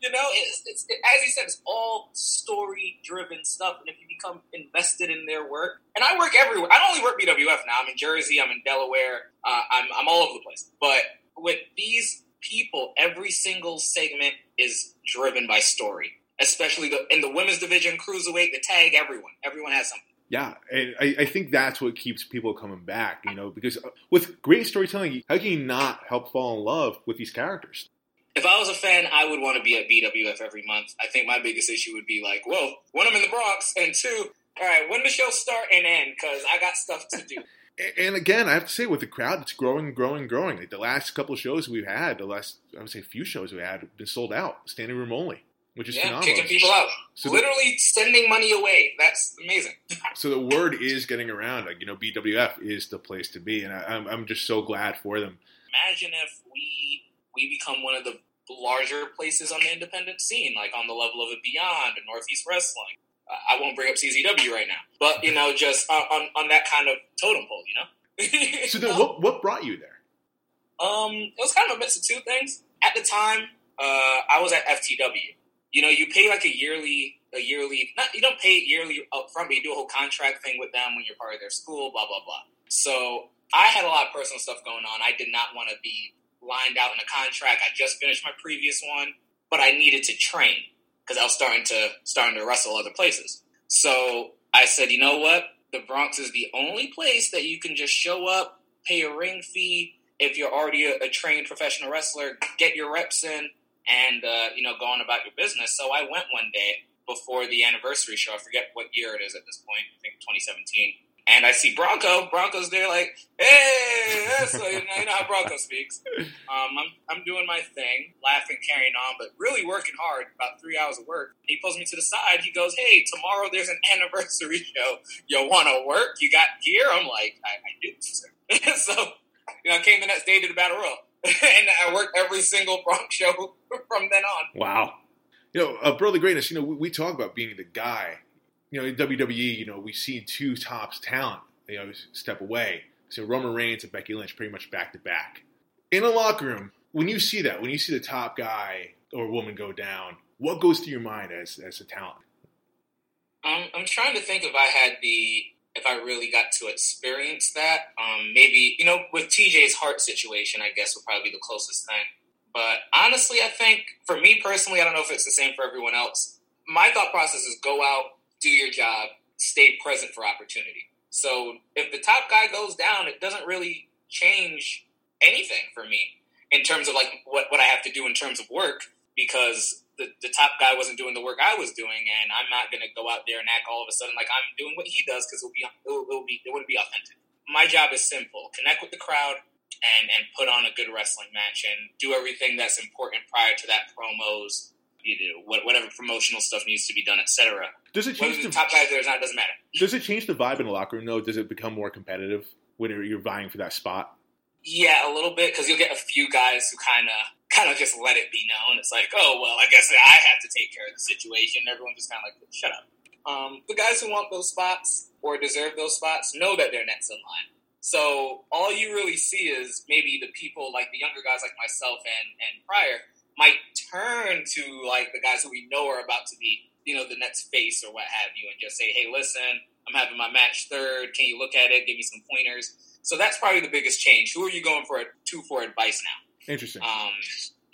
you know, it's, it's it, as he said, it's all story driven stuff. And if you become invested in their work, and I work everywhere. I don't only work BWF now. I'm in Jersey. I'm in Delaware. Uh, I'm I'm all over the place. But with these people, every single segment is driven by story. Especially the in the women's division, cruiserweight, the tag, everyone, everyone has something. Yeah, and I, I think that's what keeps people coming back, you know, because uh, with great storytelling, how can you not help fall in love with these characters? If I was a fan, I would want to be at BWF every month. I think my biggest issue would be like, whoa, one, I'm in the Bronx, and two, all right, when the show start and end? Because I got stuff to do. And again, I have to say, with the crowd, it's growing, growing, growing. Like the last couple of shows we've had, the last, I would say, few shows we had, have been sold out, standing room only, which is yeah, phenomenal. kicking people out. So the- Literally sending money away. That's amazing. So the word is getting around. Like you know, BWF is the place to be, and I, I'm, I'm just so glad for them. Imagine if we we become one of the larger places on the independent scene, like on the level of a Beyond and Northeast Wrestling. I won't bring up CZW right now, but you know, just on, on, on that kind of totem pole, you know. So then, what what brought you there? Um, it was kind of a mix of two things. At the time, uh, I was at FTW. You know, you pay like a yearly, a yearly. Not you don't pay yearly up front, but you do a whole contract thing with them when you're part of their school. Blah blah blah. So I had a lot of personal stuff going on. I did not want to be lined out in a contract. I just finished my previous one, but I needed to train because I was starting to starting to wrestle other places. So I said, you know what? The Bronx is the only place that you can just show up, pay a ring fee. If you're already a, a trained professional wrestler, get your reps in, and uh, you know, go on about your business. So I went one day before the anniversary show. I forget what year it is at this point. I think 2017. And I see Bronco. Bronco's there, like, hey, that's what, you, know, you know how Bronco speaks. Um, I'm, I'm doing my thing, laughing, carrying on, but really working hard, about three hours of work. He pulls me to the side. He goes, hey, tomorrow there's an anniversary show. You want to work? You got gear? I'm like, I, I do, sir. so, you know, I came the next day to the Battle Royal. and I worked every single Bronco show from then on. Wow. You know, uh, Brother Greatness, you know, we, we, talk about being the guy. You know, in WWE, you know, we see two tops talent, you know, step away. So Roman Reigns and Becky Lynch pretty much back to back. In a locker room, when you see that, when you see the top guy or woman go down, what goes through your mind as, as a talent? Um, I'm trying to think if I had the if I really got to experience that. Um, maybe you know, with TJ's heart situation, I guess would probably be the closest thing. But honestly, I think for me personally, I don't know if it's the same for everyone else. My thought process is go out, do your job, stay present for opportunity. So if the top guy goes down, it doesn't really change anything for me in terms of like what, what I have to do in terms of work because the, the top guy wasn't doing the work I was doing, and I'm not going to go out there and act all of a sudden like I'm doing what he does because it'll be it'll, be it wouldn't be authentic. My job is simple: connect with the crowd and and put on a good wrestling match and do everything that's important prior to that promos. You do whatever promotional stuff needs to be done, etc. Does it change Whether the top guys there or not doesn't matter. Does it change the vibe in the locker room though? Does it become more competitive when you're vying for that spot? Yeah, a little bit because you'll get a few guys who kind of kind of just let it be known. It's like, oh well, I guess I have to take care of the situation. Everyone just kind of like, shut up. Um, the guys who want those spots or deserve those spots know that they're next in line. So all you really see is maybe the people like the younger guys like myself and and Pryor might turn to like the guys who we know are about to be, you know, the next face or what have you, and just say, hey, listen, I'm having my match third. Can you look at it? Give me some pointers. So that's probably the biggest change. Who are you going for to for advice now? Interesting. Um,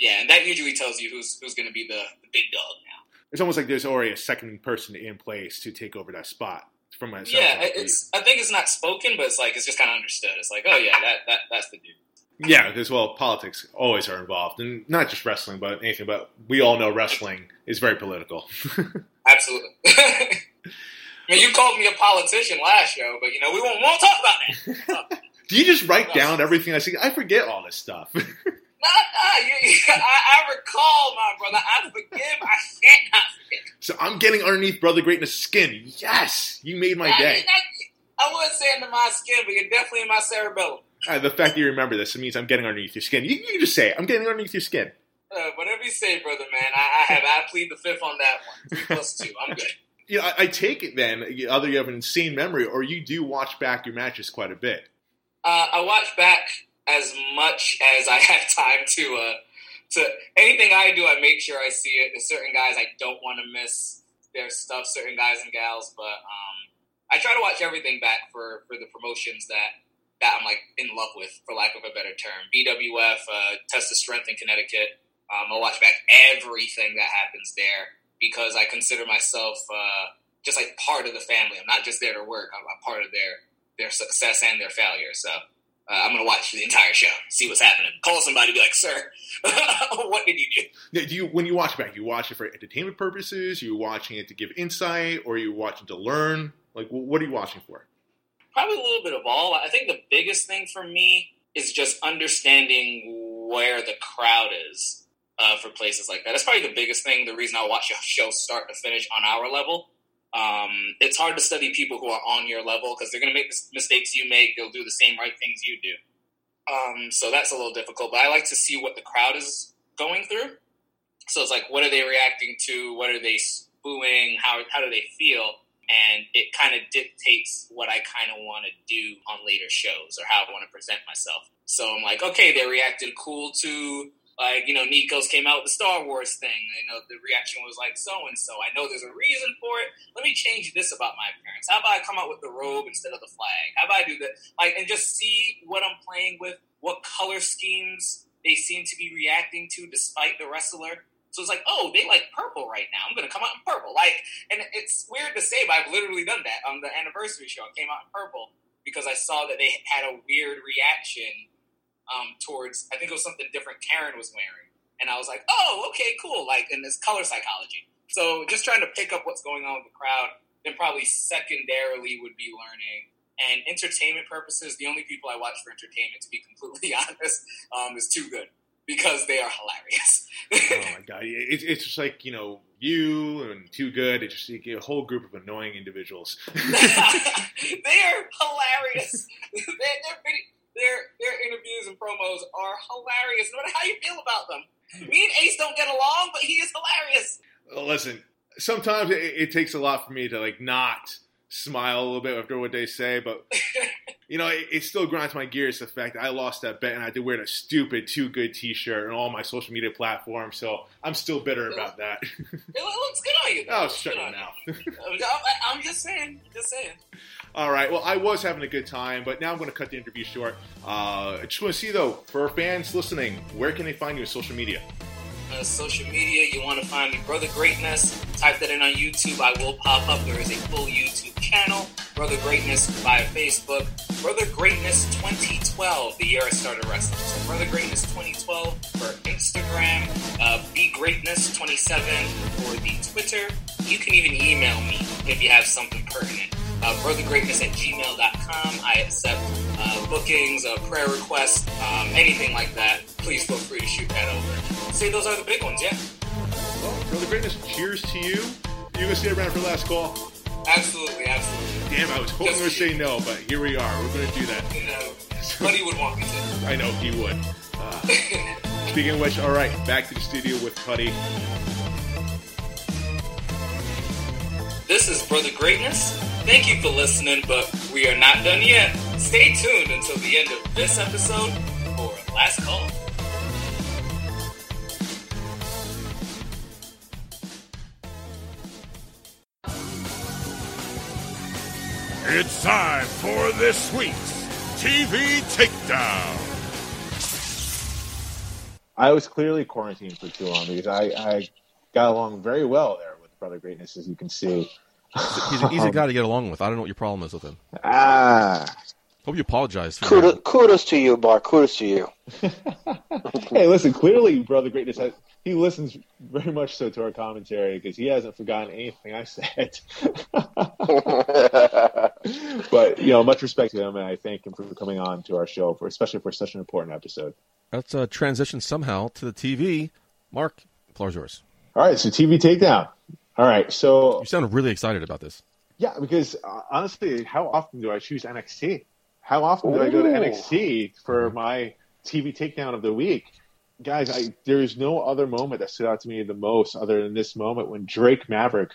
yeah, and that usually tells you who's who's going to be the, the, big dog now. It's almost like there's already a second person in place to take over that spot. From yeah, it's. I think it's not spoken, but it's like it's just kind of understood. It's like, oh yeah, that, that that's the dude. Yeah, because well, politics always are involved, and not just wrestling, but anything. But we all know wrestling is very political. Absolutely. I mean, you called me a politician last show, but you know we won't, we won't talk about that. Do you just write down everything I see? I forget all this stuff. Nah, you, I, I, recall, my brother. I forgive. I can't forget. So I'm getting underneath Brother Greatness' skin. Yes, you made my day. I, I wouldn't say under my skin, but you're definitely in my cerebellum. Uh, the fact that you remember this it means I'm getting underneath your skin. You, you just say it. I'm getting underneath your skin. Uh, whatever you say, brother, man. I, I have. I plead the fifth on that one. Three plus two. I'm good. You know, I, I take it then, either you have an insane memory or you do watch back your matches quite a bit. Uh, I watch back as much as I have time to. Uh, to anything I do, I make sure I see it. There's certain guys I don't want to miss their stuff. Certain guys and gals, but um, I try to watch everything back for for the promotions that that I'm like in love with, for lack of a better term. BWF, uh, Test of Strength in Connecticut. Um, I'll watch back everything that happens there because I consider myself uh, just like part of the family. I'm not just there to work. I'm, I'm part of their their success and their failure. So uh, I'm going to watch the entire show, see what's happening. Call somebody, be like, "Sir, what did you do?" Do you when you watch back, you watch it for entertainment purposes? Are you watching it to give insight, or are you watching to learn? Like, what are you watching for? Probably a little bit of all. I think the biggest thing for me is just understanding where the crowd is uh, for places like that. That's probably the biggest thing. The reason I watch a show start to finish on our level um, it's hard to study people who are on your level because they're going to make the mistakes you make. They'll do the same right things you do. Um, so that's a little difficult. But I like to see what the crowd is going through. So it's like, what are they reacting to? What are they booing? How how do they feel? And it kind of dictates what I kind of want to do on later shows or how I want to present myself. So I'm like, okay, they reacted cool to like you know Nikos came out with the Star Wars thing. You know the reaction was like so and so. I know there's a reason for it. Let me change this about my appearance. How about I come out with the robe instead of the flag? How about I do that? Like and just see what I'm playing with, what color schemes they seem to be reacting to despite the wrestler. So it's like, oh, they like purple right now. I'm gonna come out in purple. Like, and it's weird to say, but I've literally done that on the anniversary show. I came out in purple because I saw that they had a weird reaction um, towards I think it was something different Karen was wearing, and I was like, oh, okay, cool. Like in this color psychology. So just trying to pick up what's going on with the crowd. Then probably secondarily would be learning and entertainment purposes. The only people I watch for entertainment, to be completely honest, um, is Too Good because they are hilarious. oh my god, it, it's just like you know you and Too Good. It's just a whole group of annoying individuals. they are hilarious. they're, they're pretty their their interviews and promos are hilarious. No matter how you feel about them, me and Ace don't get along, but he is hilarious. Listen, sometimes it, it takes a lot for me to like not smile a little bit after what they say, but you know, it, it, still grinds my gears the fact that I lost that bet and I had to wear that stupid too good T-shirt on all my social media platforms. So I'm still bitter about that. it looks good on you. Though. Oh, shut up now. I'm just saying. Just saying. All right. Well, I was having a good time, but now I'm going to cut the interview short. Uh, I just want to see though, for fans listening, where can they find you on social media? uh, social media, you want to find me, Brother Greatness, type that in on YouTube. I will pop up. There is a full YouTube channel, Brother Greatness via Facebook, Brother Greatness 2012, the year I started wrestling. So Brother Greatness 2012 for Instagram, uh, B Greatness 27 for the Twitter. You can even email me if you have something pertinent. Uh, brothergreatness at gmail.com. I accept uh, bookings, uh, prayer requests, um, anything like that. Please feel free to shoot that over. Say those are the big ones, yeah. Well, Brother Greatness, cheers to you. You gonna stay around for the last call? Absolutely, absolutely. Damn, I was hoping would say no, but here we are. We're gonna do that. You know, Buddy would want me to. I know he would. Uh, speaking of which, all right, back to the studio with Putty. This is Brother Greatness. Thank you for listening, but we are not done yet. Stay tuned until the end of this episode for Last Call. It's time for this week's TV Takedown. I was clearly quarantined for too long because I, I got along very well there with Brother Greatness, as you can see. He's an easy guy to get along with. I don't know what your problem is with him. Ah. Hope you apologize. For kudos, kudos to you, Mark. Kudos to you. hey, listen. Clearly, Brother Greatness has, he listens very much so to our commentary because he hasn't forgotten anything I said. but you know, much respect to him, and I thank him for coming on to our show for especially for such an important episode. Let's uh, transition somehow to the TV. Mark, floor's yours. All right, so TV takedown. All right, so you sound really excited about this. Yeah, because uh, honestly, how often do I choose NXT? How often do I go to NXT for my TV takedown of the week? Guys, I, there is no other moment that stood out to me the most other than this moment when Drake Maverick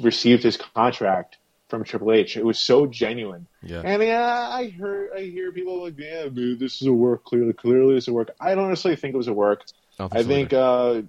received his contract from Triple H. It was so genuine. Yeah. And yeah, I heard, I hear people like, yeah, dude, this is a work. Clearly, clearly, this is a work. I don't necessarily think it was a work. I, I think uh,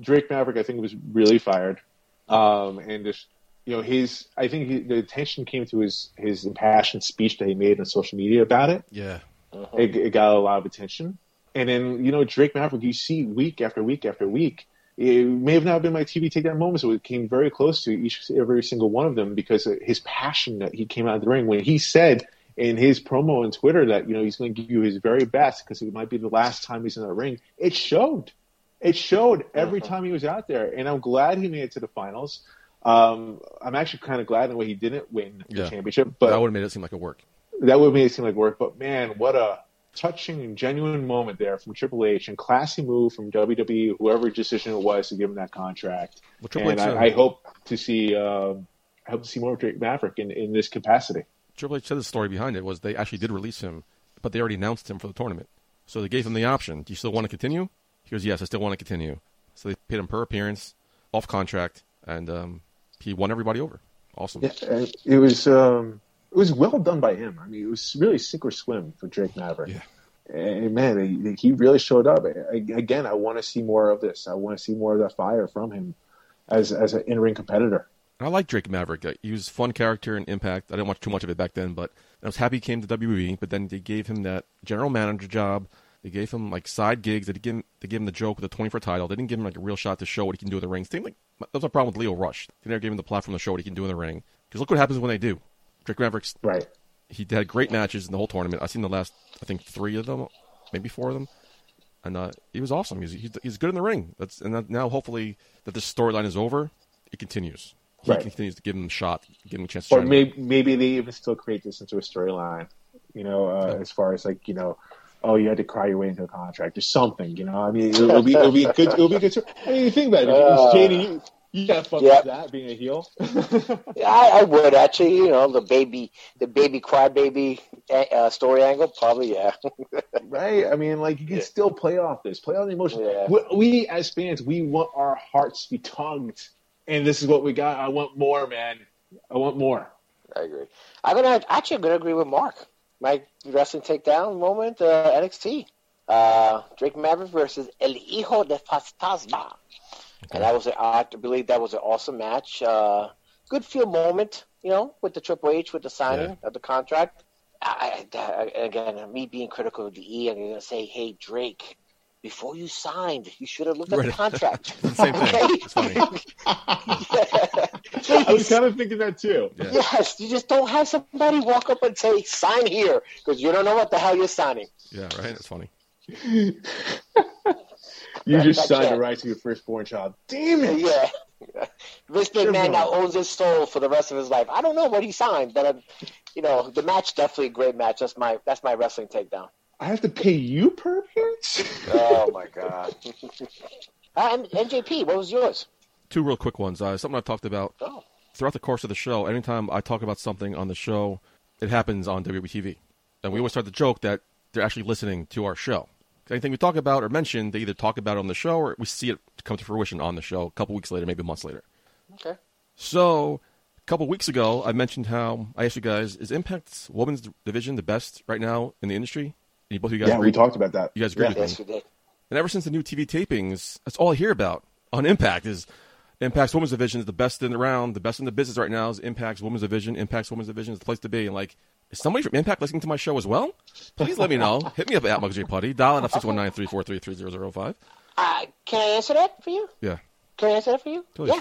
Drake Maverick, I think, was really fired. Um, and just you know, his I think he, the attention came to his his impassioned speech that he made on social media about it. Yeah, uh-huh. it, it, got a lot of attention. And then you know, Drake Maverick, you see week after week after week. It may have not been my TV takedown moments, but it came very close to each every single one of them because his passion that he came out of the ring when he said in his promo on Twitter that you know he's going to give you his very best because it might be the last time he's in the ring. It showed. It showed every time he was out there, and I'm glad he made it to the finals. Um, I'm actually kind of glad in the way he didn't win the yeah. championship, but that would have made it seem like a work. That would have made it seem like work. But man, what a touching and genuine moment there from Triple H and classy move from WWE, whoever decision it was to give him that contract. Well, and I, I, hope to see, uh, I hope to see more of Drake Maverick in, in this capacity. Triple H said the story behind it was they actually did release him, but they already announced him for the tournament. So they gave him the option. Do you still want to continue? He goes, yes, I still want to continue. So they paid him per appearance, off contract, and um, he won everybody over. Awesome. Yeah, it was um, it was well done by him. I mean, it was really sink or swim for Drake Maverick. Yeah. And man, he really showed up. Again, I want to see more of this. I want to see more of that fire from him as as an in ring competitor. I like Drake Maverick. He was a fun character in Impact. I didn't watch too much of it back then, but I was happy he came to WWE. But then they gave him that general manager job they gave him like side gigs. They gave him, they gave him the joke with the 24 title. They didn't give him like a real shot to show what he can do in the ring. Same like that was a problem with Lio Rush. They never gave him the platform to show what he can do in the ring. Because look what happens when they do. Drake Mavericks. Right. He had great matches in the whole tournament. I've seen the last, I think, three of them, maybe four of them, and uh, he was awesome. He's, he's, he's good in the ring. That's and now hopefully that this storyline is over, it continues. He right. continues to give him a shot, give him a chance. or maybe maybe they even still create this into a storyline. You know, uh, yeah. as far as like you know, oh, you had to cry your way into a contract or something. You know, I mean, it'll, it'll be it'll be good. It'll be good. To, I mean, think about it. Uh, you, You can't fuck Yep. with that being a heel. Yeah, I, I would actually. You know, the baby, the baby crybaby uh, story angle, probably. Yeah. right? I mean, like you can Yeah. still play off this, play on the emotion. Yeah. We, we as fans, we want our hearts to be tongued, and this is what we got. I want more, man. I want more. I agree. I'm gonna actually I'm gonna agree with Mark. My wrestling takedown moment, uh, NXT. Uh, Drake Maverick versus El Hijo de Fantasma. And that was a, I believe that was an awesome match. Uh, good feel moment, you know, with the Triple H with the signing of the contract. I, I, again, me being critical of the E, I'm gonna say, hey Drake, before you signed, you should have looked at the contract. It's same thing. Okay? It's funny. I was kind of thinking that too. Yeah. Yes, you just don't have somebody walk up and say, sign here, because you don't know what the hell you're signing. Yeah, right. It's funny. You That- just signed a can't- right to your firstborn child. Damn it! Yeah. This Should've McMahon now owns his soul for the rest of his life. I don't know what he signed, but, uh, you know, the match definitely a great match. That's my that's my wrestling takedown. I have to pay you per appearance. Oh, my God. uh, and NJP, what was yours? Two real quick ones. Uh, something I've talked about Oh, throughout the course of the show. Anytime I talk about something on the show, it happens on WBTV, and we always start the joke that they're actually listening to our show. Anything we talk about or mention, they either talk about it on the show or we see it come to fruition on the show a couple weeks later, maybe months later. okay. So, a couple weeks ago, I mentioned how I asked you guys, is Impact's women's division the best right now in the industry? And you, both of you guys yeah, agree? we talked about that. You guys agree Yeah. with Yes, me? we did. And ever since the new TV tapings, that's all I hear about on Impact is Impact's women's division is the best in the round, the best in the business right now is Impact's women's division. Impact's women's division is the place to be. And like, is somebody from Impact listening to my show as well? Please let me know. Hit me up at Muggs J Putty. Dial it up 619-343-3005. Uh, can I answer that for you? Yeah. Can I answer that for you? Please. Yeah.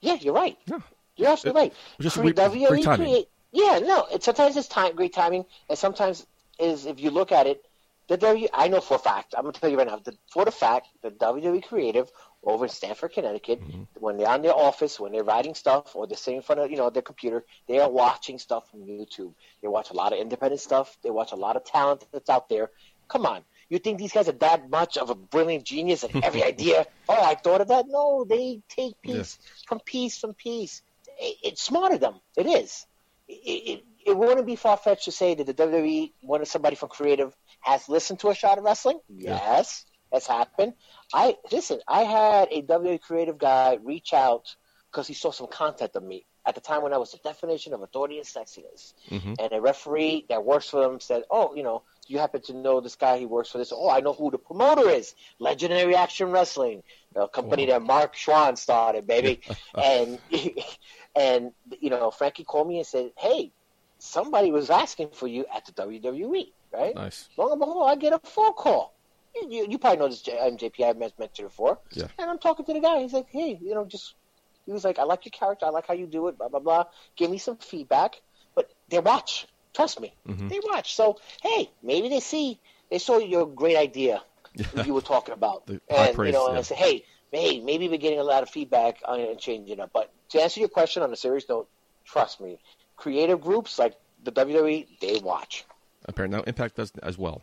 Yeah, you're right. Yeah. You're absolutely right. was just a Cre- great- WWE great timing. create- yeah, no. It, sometimes it's time, great timing, and sometimes is if you look at it, the W. I know for a fact. I'm gonna tell you right now. The, for the fact, the WWE creative over in Stamford, Connecticut, Mm-hmm. when they're on their office, when they're writing stuff, or they're sitting in front of you know their computer, they are watching stuff from YouTube. They watch a lot of independent stuff. They watch a lot of talent that's out there. Come on. You think these guys are that much of a brilliant genius and every idea? Oh, I thought of that. No, they take piece from piece from piece. It, it's smart of them. It is. It, it, it wouldn't be far fetched to say that the WWE, of somebody from creative, has listened to a shot of wrestling. Yes, that's happened. I listen. I had a WWE creative guy reach out because he saw some content of me at the time when I was the definition of authority and sexiness. Mhm. And a referee that works for them said, "Oh, you know, you happen to know this guy. He works for this. Oh, I know who the promoter is. Legendary Action Wrestling, a company that Mark Schwann started, baby." and and you know, Frankie called me and said, "Hey, somebody was asking for you at the WWE, right?" Nice. Long and behold, I get a phone call. You, you, you probably know this MJP I've men- mentioned before. Yeah. And I'm talking to the guy. He's like, hey, you know, just he was like, I like your character. I like how you do it. Blah blah blah. Give me some feedback. But they watch. Trust me, Mhm. they watch. So hey, maybe they see they saw your great idea that you were talking about, The and praise, you know, and. I say, hey, hey, maybe we're getting a lot of feedback on it and changing it up. But to answer your question on a serious note, trust me, creative groups like the WWE, they watch. Apparently, now Impact does as well.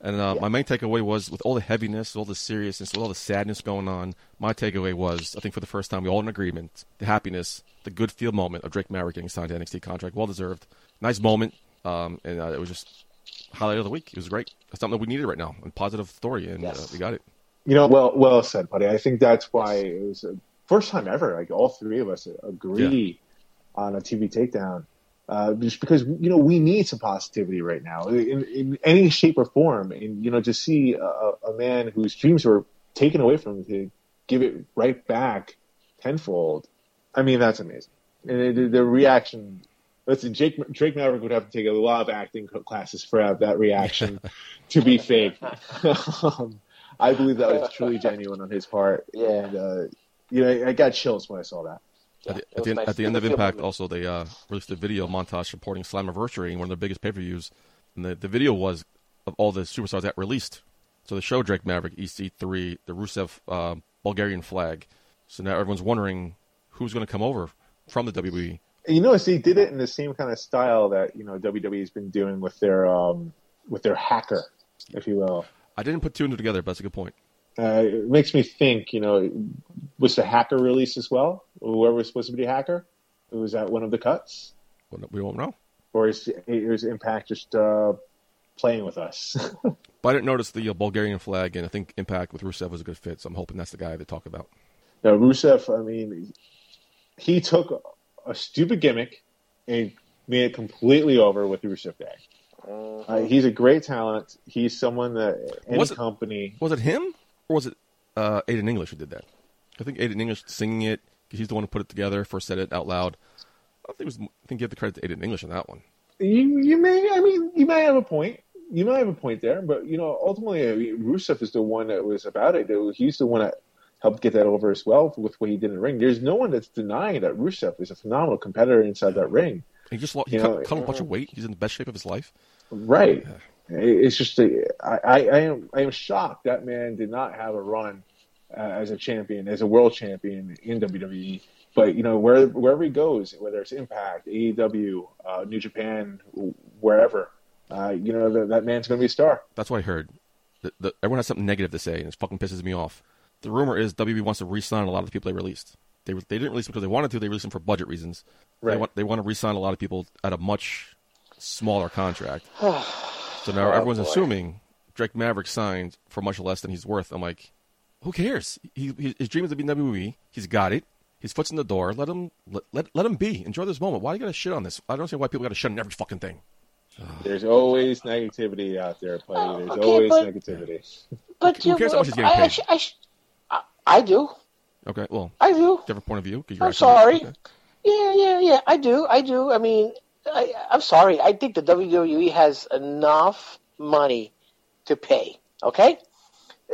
And uh, Yeah. my main takeaway was, with all the heaviness, all the seriousness, with all the sadness going on, my takeaway was, I think for the first time, we all in agreement, the happiness, the good feel moment of Drake Maverick getting signed to NXT contract, well deserved, nice moment, um, and uh, it was just highlight of the week. It was great. It's something that we needed right now, a positive story, and uh, we got it. You know, well, well said, buddy. I think that's why it was the first time ever. Like all three of us agree on a TV takedown, uh, just because you know we need some positivity right now in, in any shape or form, and you know, to see a, a man whose dreams were taken away from him to give it right back tenfold. I mean, that's amazing. And the, the reaction. Listen, Jake, Drake Maverick would have to take a lot of acting classes for that- that reaction to be fake. um, I believe that was truly genuine on his part. Yeah. And, uh, you know, I, I got chills when I saw that. Yeah, at the, at the, end- nice. at the end of Impact, also they uh, released a video montage supporting Slammiversary, one of their biggest pay-per-views, and the, the video was of all the superstars that released. So they showed Drake Maverick, EC3, the Rusev uh, Bulgarian flag. So now everyone's wondering who's going to come over from the. WWE. And you notice they did it in the same kind of style that you know WWE's been doing with their um, with their hacker, if you will. I didn't put two and two together, but that's a good point. Uh, it makes me think, you know, was the hacker released as well? Whoever was supposed to be the hacker? Was that one of the cuts? Well, We won't know. Or is, is Impact just uh, playing with us? But I didn't notice the uh, Bulgarian flag, and I think Impact with Rusev was a good fit. So I'm hoping that's the guy they talk about. now, Rusev, I mean, he took a stupid gimmick and made it completely over with Rusev Day. Uh, he's a great talent. He's someone that any Was it- company. Was it him or was it uh, Aiden English who did that? I think Aiden English singing it because he's the one who put it together, first said it out loud. I think it was. I think give the credit to Aiden English on that one. You you may I mean you may have a point. You might have a point there, but you know ultimately I mean, Rusev is the one that was about it. He's the one that helped get that over as well with what he did in the ring. There's no one that's denying that Rusev is a phenomenal competitor inside that ring. He just lost, he You cut, know, cut a bunch of weight. He's in the best shape of his life. Right. It's just a, I, I, I am I am shocked that man did not have a run uh, as a champion, as a world champion in WWE. But you know where wherever he goes, whether it's Impact, AEW, uh, New Japan, wherever, uh, you know that, that man's going to be a star. That's what I heard. The, the, everyone has something negative to say, and it fucking pisses me off. The rumor is WWE wants to re-sign a lot of the people they released. They they didn't release them because they wanted to. They released them for budget reasons. They Right. want they want to re-sign a lot of people at a much smaller contract. so now oh, everyone's boy. assuming Drake Maverick signed for much less than he's worth. I'm like, who cares? He, he, his dream is to be in WWE. He's got it. His foot's in the door. Let him let, let, let him be. Enjoy this moment. Why do you got to shit on this? I don't see why people got to shit on every fucking thing. There's always negativity out there, buddy. Oh, There's Oh, okay, always but- negativity. But Who you, cares how much he's getting I, paid? I, I, I, I do. Okay, well, I do. different point of view. 'cause you're I'm actually- sorry. okay. Yeah, yeah, yeah. I do. I do. I mean, I, I'm sorry. I think the WWE has enough money to pay. Okay,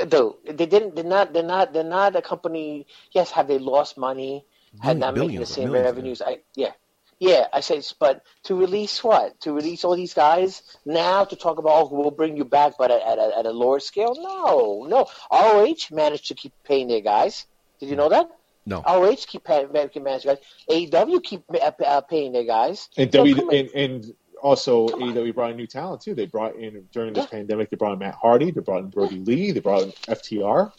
though they didn't. They're not. They're not. They're not a company. Yes, have they lost money? Had not making the same millions, revenues. I yeah. Yeah, I say, but to release what? To release all these guys now to talk about, oh, we'll bring you back, but at, at, a, at a lower scale? No, no. ROH managed to keep paying their guys. Did you know that? No. ROH keep paying, keep managing guys. AEW keep uh, uh, paying their guys. And So W and, and also Come on. AEW brought in new talent too. They brought in during this Yeah. pandemic. They brought in Matt Hardy. They brought in Brodie Lee. They brought in FTR.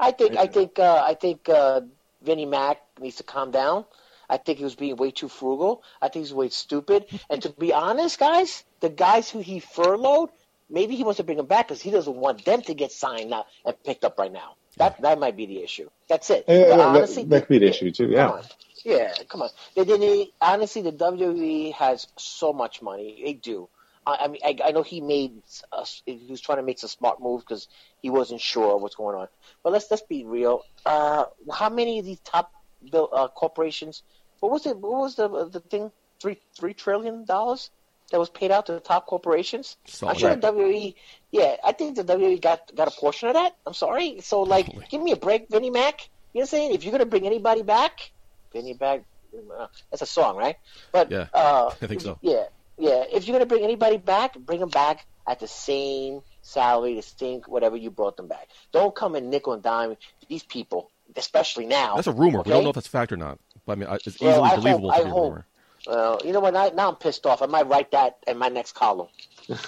I think I think uh, I think uh, Vinnie Mac needs to calm down. I think he was being way too frugal. I think he's way stupid. And to be honest, guys, the guys who he furloughed, maybe he wants to bring them back because he doesn't want them to get signed now and picked up right now. That that might be the issue. That's it. Yeah, that- honestly, that could be the issue, too, yeah. Yeah, come on. They didn't. Honestly, the WWE has so much money. They do. I, I mean, I, I know he made. A, he was trying to make some smart moves because he wasn't sure what's going on. But let's let's be real. Uh, how many of these top bill, uh, corporations? What was it? What was the the thing? Three three trillion dollars that was paid out to the top corporations. I'm sure the WWE. Yeah, I think the WWE got got a portion of that. I'm sorry. So like, Probably. give me a break, Vinnie Mac. You know what I'm saying? If you're gonna bring anybody back, Vinnie back. Uh, that's a song, right? But Yeah, uh, I think so. Yeah, yeah. If you're gonna bring anybody back, bring them back at the same salary, the same whatever you brought them back. Don't come and nickel and dime these people, especially now. That's a rumor. We don't know if that's fact or not. But I mean, it's easily Well, I believable to be a hope. rumor. Well, you know what? Now, now I'm pissed off. I might write that in my next column.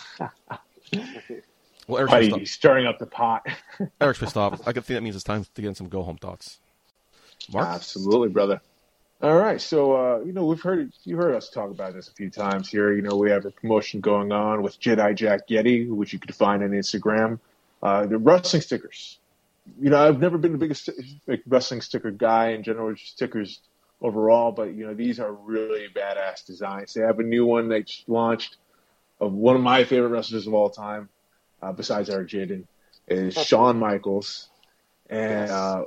Well, Eric's Buddy, pissed, stirring up the pot. off. Eric's pissed off. I could think that means it's time to get in some go home thoughts. Mark, Absolutely, brother. All right, so uh, you know we've heard you heard us talk about this a few times here. You know we have a promotion going on with Jedi Jack Yeti, which you can find on Instagram. Uh, the wrestling stickers. You know I've never been the biggest like, wrestling sticker guy in general, stickers overall, but you know these are really badass designs. They have a new one they launched of one of my favorite wrestlers of all time, uh, besides Eric Jaden, is Shawn Michaels, and Yes. uh,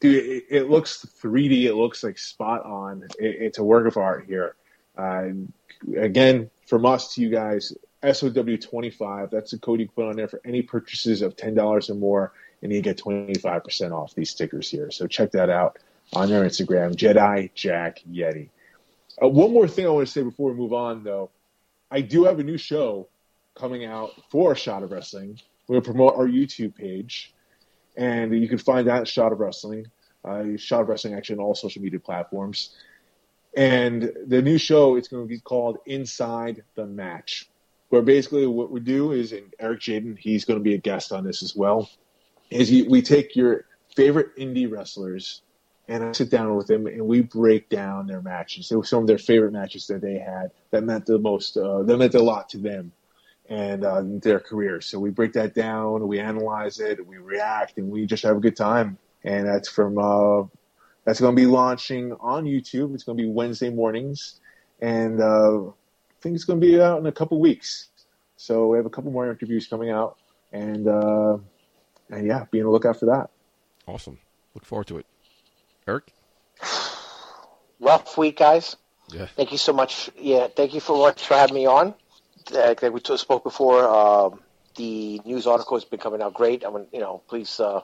dude, it, it looks 3D. It looks like spot on. It, it's a work of art here. Uh, again, from us to you guys, SOW25. That's the code you put on there for any purchases of ten dollars or more, and you get 25 percent off these stickers here. So check that out on their Instagram, Jedi Jack Yeti. Uh, one more thing I want to say before we move on, though, I do have a new show coming out for Shot of Wrestling. To promote our YouTube page and you can find that at Shot of Wrestling. Uh, Shot of Wrestling actually on all social media platforms. And the new show it's going to be called Inside the Match, where basically what we do is, and Eric Jaden, he's going to be a guest on this as well. is we take your favorite indie wrestlers and I sit down with them and we break down their matches. They were some of their favorite matches that they had that meant the most, uh, that meant a lot to them and uh, their careers. So we break that down, we analyze it, we react, and we just have a good time. And that's from uh, that's going to be launching on YouTube. It's going to be Wednesday mornings, and uh, I think it's going to be out in a couple weeks. So we have a couple more interviews coming out, and uh, and yeah, be on the lookout for that. Awesome. Look forward to it. Eric? Rough week, guys. Yeah. Thank you so much. Yeah, thank you much for having me on. Like we t- spoke before, um, the news article has been coming out great. I mean, you know, please, uh,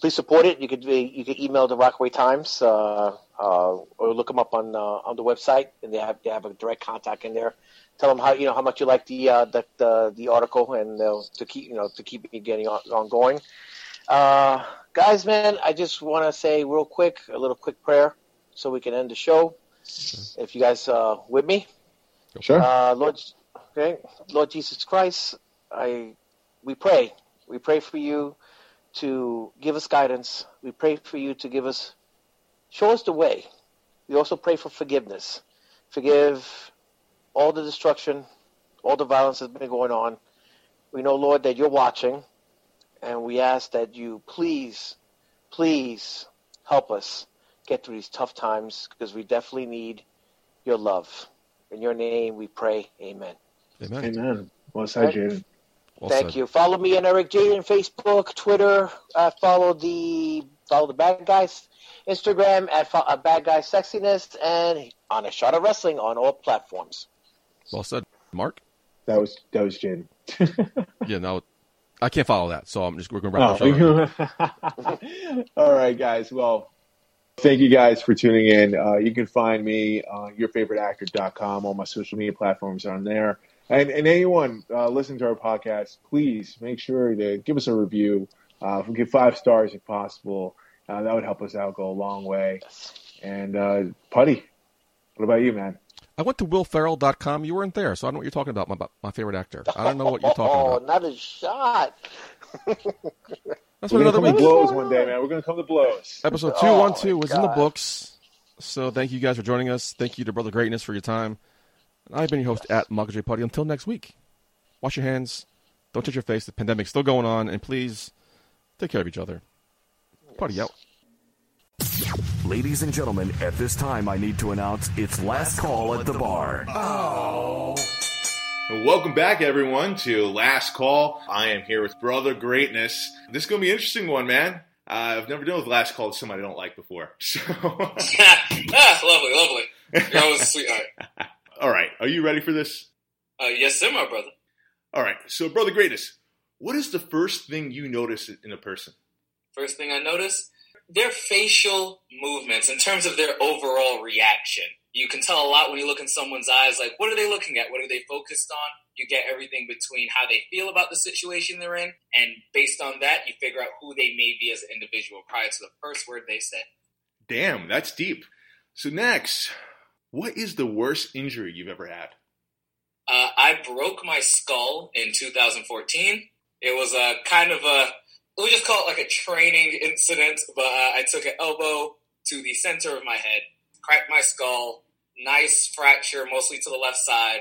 please support it. You could you could email the Rockaway Times uh, uh, or look them up on uh, on the website, and they have they have a direct contact in there. Tell them how you know how much you like the uh, the, the the article, and uh, to keep you know to keep me getting on, ongoing. Uh, guys, man, I just want to say real quick a little quick prayer so we can end the show. If you guys uh, with me, Sure. uh, Lord, okay, Lord Jesus Christ, I we pray, we pray for you to give us guidance. We pray for you to give us, show us the way. We also pray for forgiveness. Forgive all the destruction, all the violence that's been going on. We know, Lord, that you're watching, and we ask that you please, please help us get through these tough times because we definitely need your love. In your name we pray. Amen. Amen. Amen. Well said, Jaden. Well Thank said. you. Follow me and Eric Jaden Facebook, Twitter. Uh, follow the follow the bad guys. Instagram at uh, bad guy sexiness and on a shot of wrestling on all platforms. Well said. Mark? That was that was Jaden. Yeah, no, I can't follow that, so I'm just we're gonna wrap show. up. Oh. All right, guys. Well, thank you guys for tuning in. Uh, you can find me on yourfavoriteactor.com. All my social media platforms are on there. And, and anyone uh, listening to our podcast, please make sure to give us a review. Uh, give five stars if possible. Uh, that would help us out, go a long way. And uh, Putty, what about you, man? I went to willferrell.com. You weren't there, so I don't know what you're talking about. My my favorite actor. I don't know what you're talking about. Oh, about. not a shot. That's We're what another come to week. blows one day, man. We're gonna come to blows. Episode Oh, two one two my was in the oh, books. So thank you guys for joining us. Thank you to Brother Greatness for your time. And I've been your host at Michael J. Putty. Until next week, wash your hands. Don't touch your face. The pandemic's still going on, and please take care of each other. Putty out. Ladies and gentlemen, at this time I need to announce it's last call at the bar. Well, Welcome back, everyone, to Last Call. I am here with Brother Greatness. This is going to be an interesting one, man. Uh, I've never done with Last Call with somebody I don't like before. So, ah, lovely, lovely. You're always a sweetheart. all right, are you ready for this? Uh, yes, sir, my brother. All right, so Brother Greatness, what is the first thing you notice in a person? First thing I notice, their facial movements in terms of their overall reaction. You can tell a lot when you look in someone's eyes, like, what are they looking at? What are they focused on? You get everything between how they feel about the situation they're in, and based on that, you figure out who they may be as an individual prior to the first word they say. Damn, that's deep. So, next, what is the worst injury you've ever had? Uh, I broke my skull in 2014. It was a kind of a, we just call it like a training incident, but uh, I took an elbow to the center of my head, cracked my skull, nice fracture, mostly to the left side,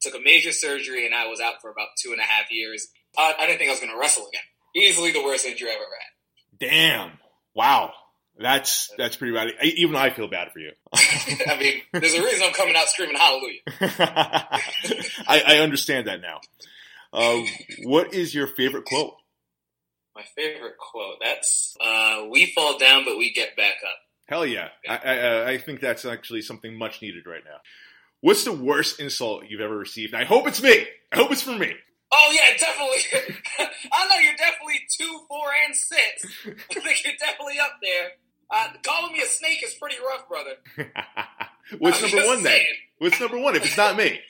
took a major surgery, and I was out for about two and a half years. Uh, I didn't think I was going to wrestle again. Easily the worst injury I've ever had. Damn. Wow. That's that's pretty bad. Even I feel bad for you. I mean, there's a reason I'm coming out screaming hallelujah. I, I understand that now. Uh, what is your favorite quote? My favorite quote, that's, uh, we fall down, but we get back up. Hell yeah. I, I, uh, I think that's actually something much needed right now. What's the worst insult you've ever received? I hope it's me. I hope it's from me. Oh yeah, definitely. I know you're definitely two, four, and six. I think you're definitely up there. Uh, calling me a snake is pretty rough, brother. What's I'm number one then? What's number one if it's not me?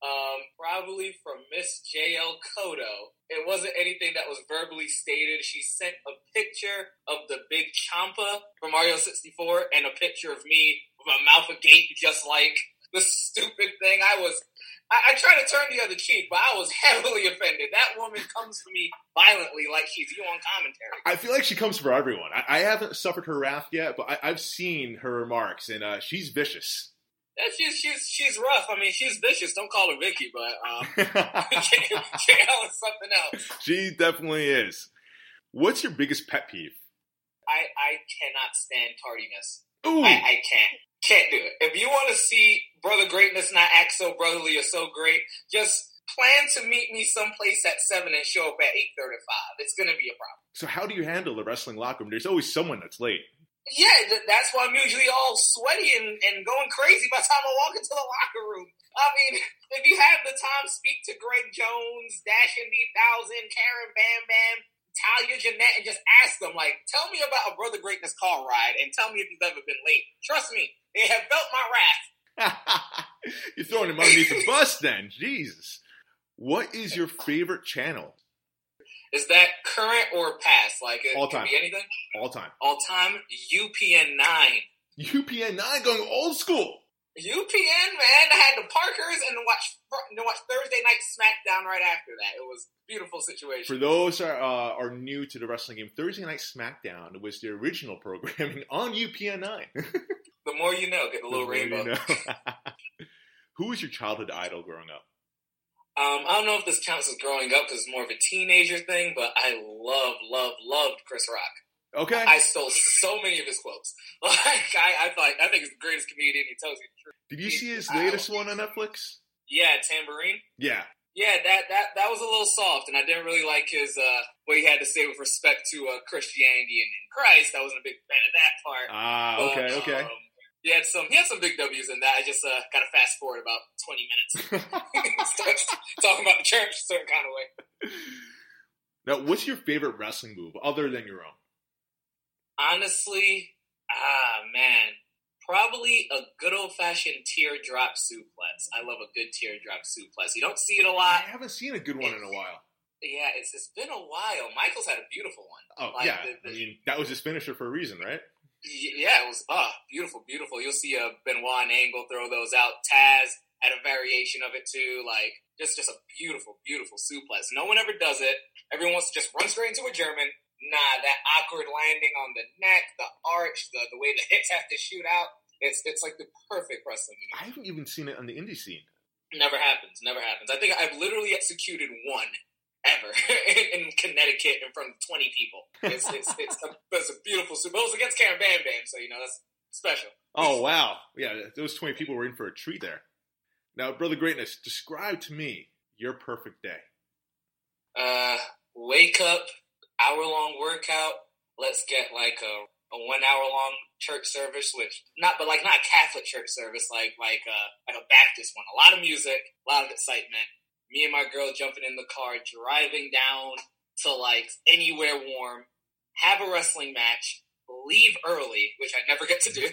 Um, probably from Miss JL Kodo. It wasn't anything that was verbally stated. She sent a picture of the big Champa from Mario 64 and a picture of me with my mouth agape, just like the stupid thing. I was I, I try to turn the other cheek, but I was heavily offended. That woman comes for me violently, like she's you on commentary. I feel like she comes for everyone. I, I haven't suffered her wrath yet, but I, I've seen her remarks, and uh, she's vicious. Yeah, she's she's she's rough. I mean, she's vicious. Don't call her Vicky, but um, JL is something else. she definitely is. What's your biggest pet peeve? I I cannot stand tardiness. Ooh, I, I can't can't do it. If you want to see brother greatness not act so brotherly or so great, just plan to meet me someplace at seven and show up at eight thirty five. It's gonna be a problem. so how do you handle the wrestling locker room? There's always someone that's late. Yeah, th- that's why I'm usually all sweaty and, and going crazy by the time I walk into the locker room. I mean, if you have the time, speak to Greg Jones, Dash and D Thousand, Karen Bam Bam, Talia Jeanette, and just ask them, like, tell me about a Brother Greatness car ride and tell me if you've ever been late. Trust me, they have felt my wrath. You're throwing him underneath the bus then. Jesus. What is your favorite channel Is that current or past? Like, it All time. be anything? all time? All time, UPN 9. UPN 9 going old school. UPN, man, I had the Parkers and watch to watch Thursday night SmackDown right after that. It was a beautiful situation. For those are uh, are new to the wrestling game, Thursday Night SmackDown was the original programming on UPN 9. the more you know, get a little rainbow. You know. Who was your childhood idol growing up? Um, I don't know if this counts as growing up because it's more of a teenager thing, but I love, love, loved Chris Rock. Okay. I stole so many of his quotes. Like I, I thought, I think he's the greatest comedian. He tells you the truth. Did you see his latest one on Netflix? Yeah, Tamborine. Yeah. Yeah, that that that was a little soft, and I didn't really like his uh, what he had to say with respect to uh, Christianity and, and Christ. I wasn't a big fan of that part. Ah, But, okay, okay. Um, he had some he had some big W's in that. I just uh, got to fast forward about twenty minutes. Starts talking about the church a certain kind of way. now, what's your favorite wrestling move other than your own? Honestly, ah man, probably a good old fashioned teardrop suplex. I love a good teardrop suplex. You don't see it a lot. I haven't seen a good one in a while. Yeah, it's it's been a while. Michael's had a beautiful one. Oh, Like, yeah. the- I mean, that was his finisher for a reason, right? Yeah, it was ah beautiful, beautiful. You'll see a Benoit and Angle throw those out. Taz had a variation of it too. Like just just a beautiful, beautiful suplex. No one ever does it. Everyone wants to just run straight into a German. Nah, that awkward landing on the neck, the arch, the the way the hits have to shoot out. It's it's like the perfect wrestling. I haven't even seen it on the indie scene. Never happens. Never happens. I think I've literally executed one ever in, Connecticut in front of twenty people. It's it's it's a, it's a beautiful super. It was against Karen Bam Bam, so you know that's special. Oh, wow. Yeah, those 20 people were in for a treat there. Now, Brother Greatness, describe to me your perfect day. Uh, wake up, hour long workout. Let's get like a, a one hour long church service, which not but like not a Catholic church service, like like uh like a Baptist one. A lot of music, a lot of excitement. Me and my girl jumping in the car, driving down to like anywhere warm, have a wrestling match, leave early, which I never get to do,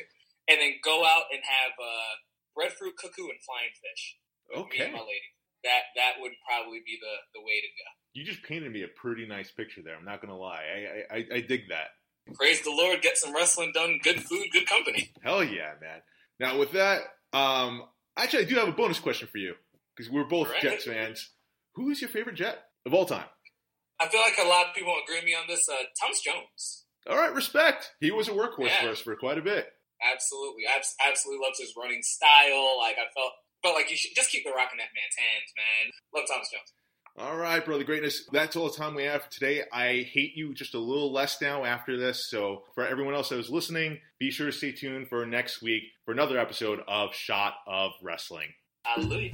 and then go out and have uh breadfruit cou-cou and flying fish. Me Okay. and my lady. That that would probably be the the way to go. You just painted me a pretty nice picture there. I'm not going to lie. I, I, I, I dig that. Praise the Lord, get some wrestling done, good food, good company. Hell yeah, man. Now, with that, um, actually, I do have a bonus question for you because we're both Alright. Jets fans. Who is your favorite Jet of all time? I feel like a lot of people agree with me on this. Uh, Thomas Jones. All right, respect. He was a workhorse Yeah. for us for quite a bit. Absolutely. I absolutely loves his running style. Like, I felt felt like you should just keep the rock in that man's hands, man. Love Thomas Jones. All right, brother greatness. That's all the time we have for today. I hate you just a little less now after this. So for everyone else that was listening, be sure to stay tuned for next week for another episode of Shot of Wrestling. Hallelujah.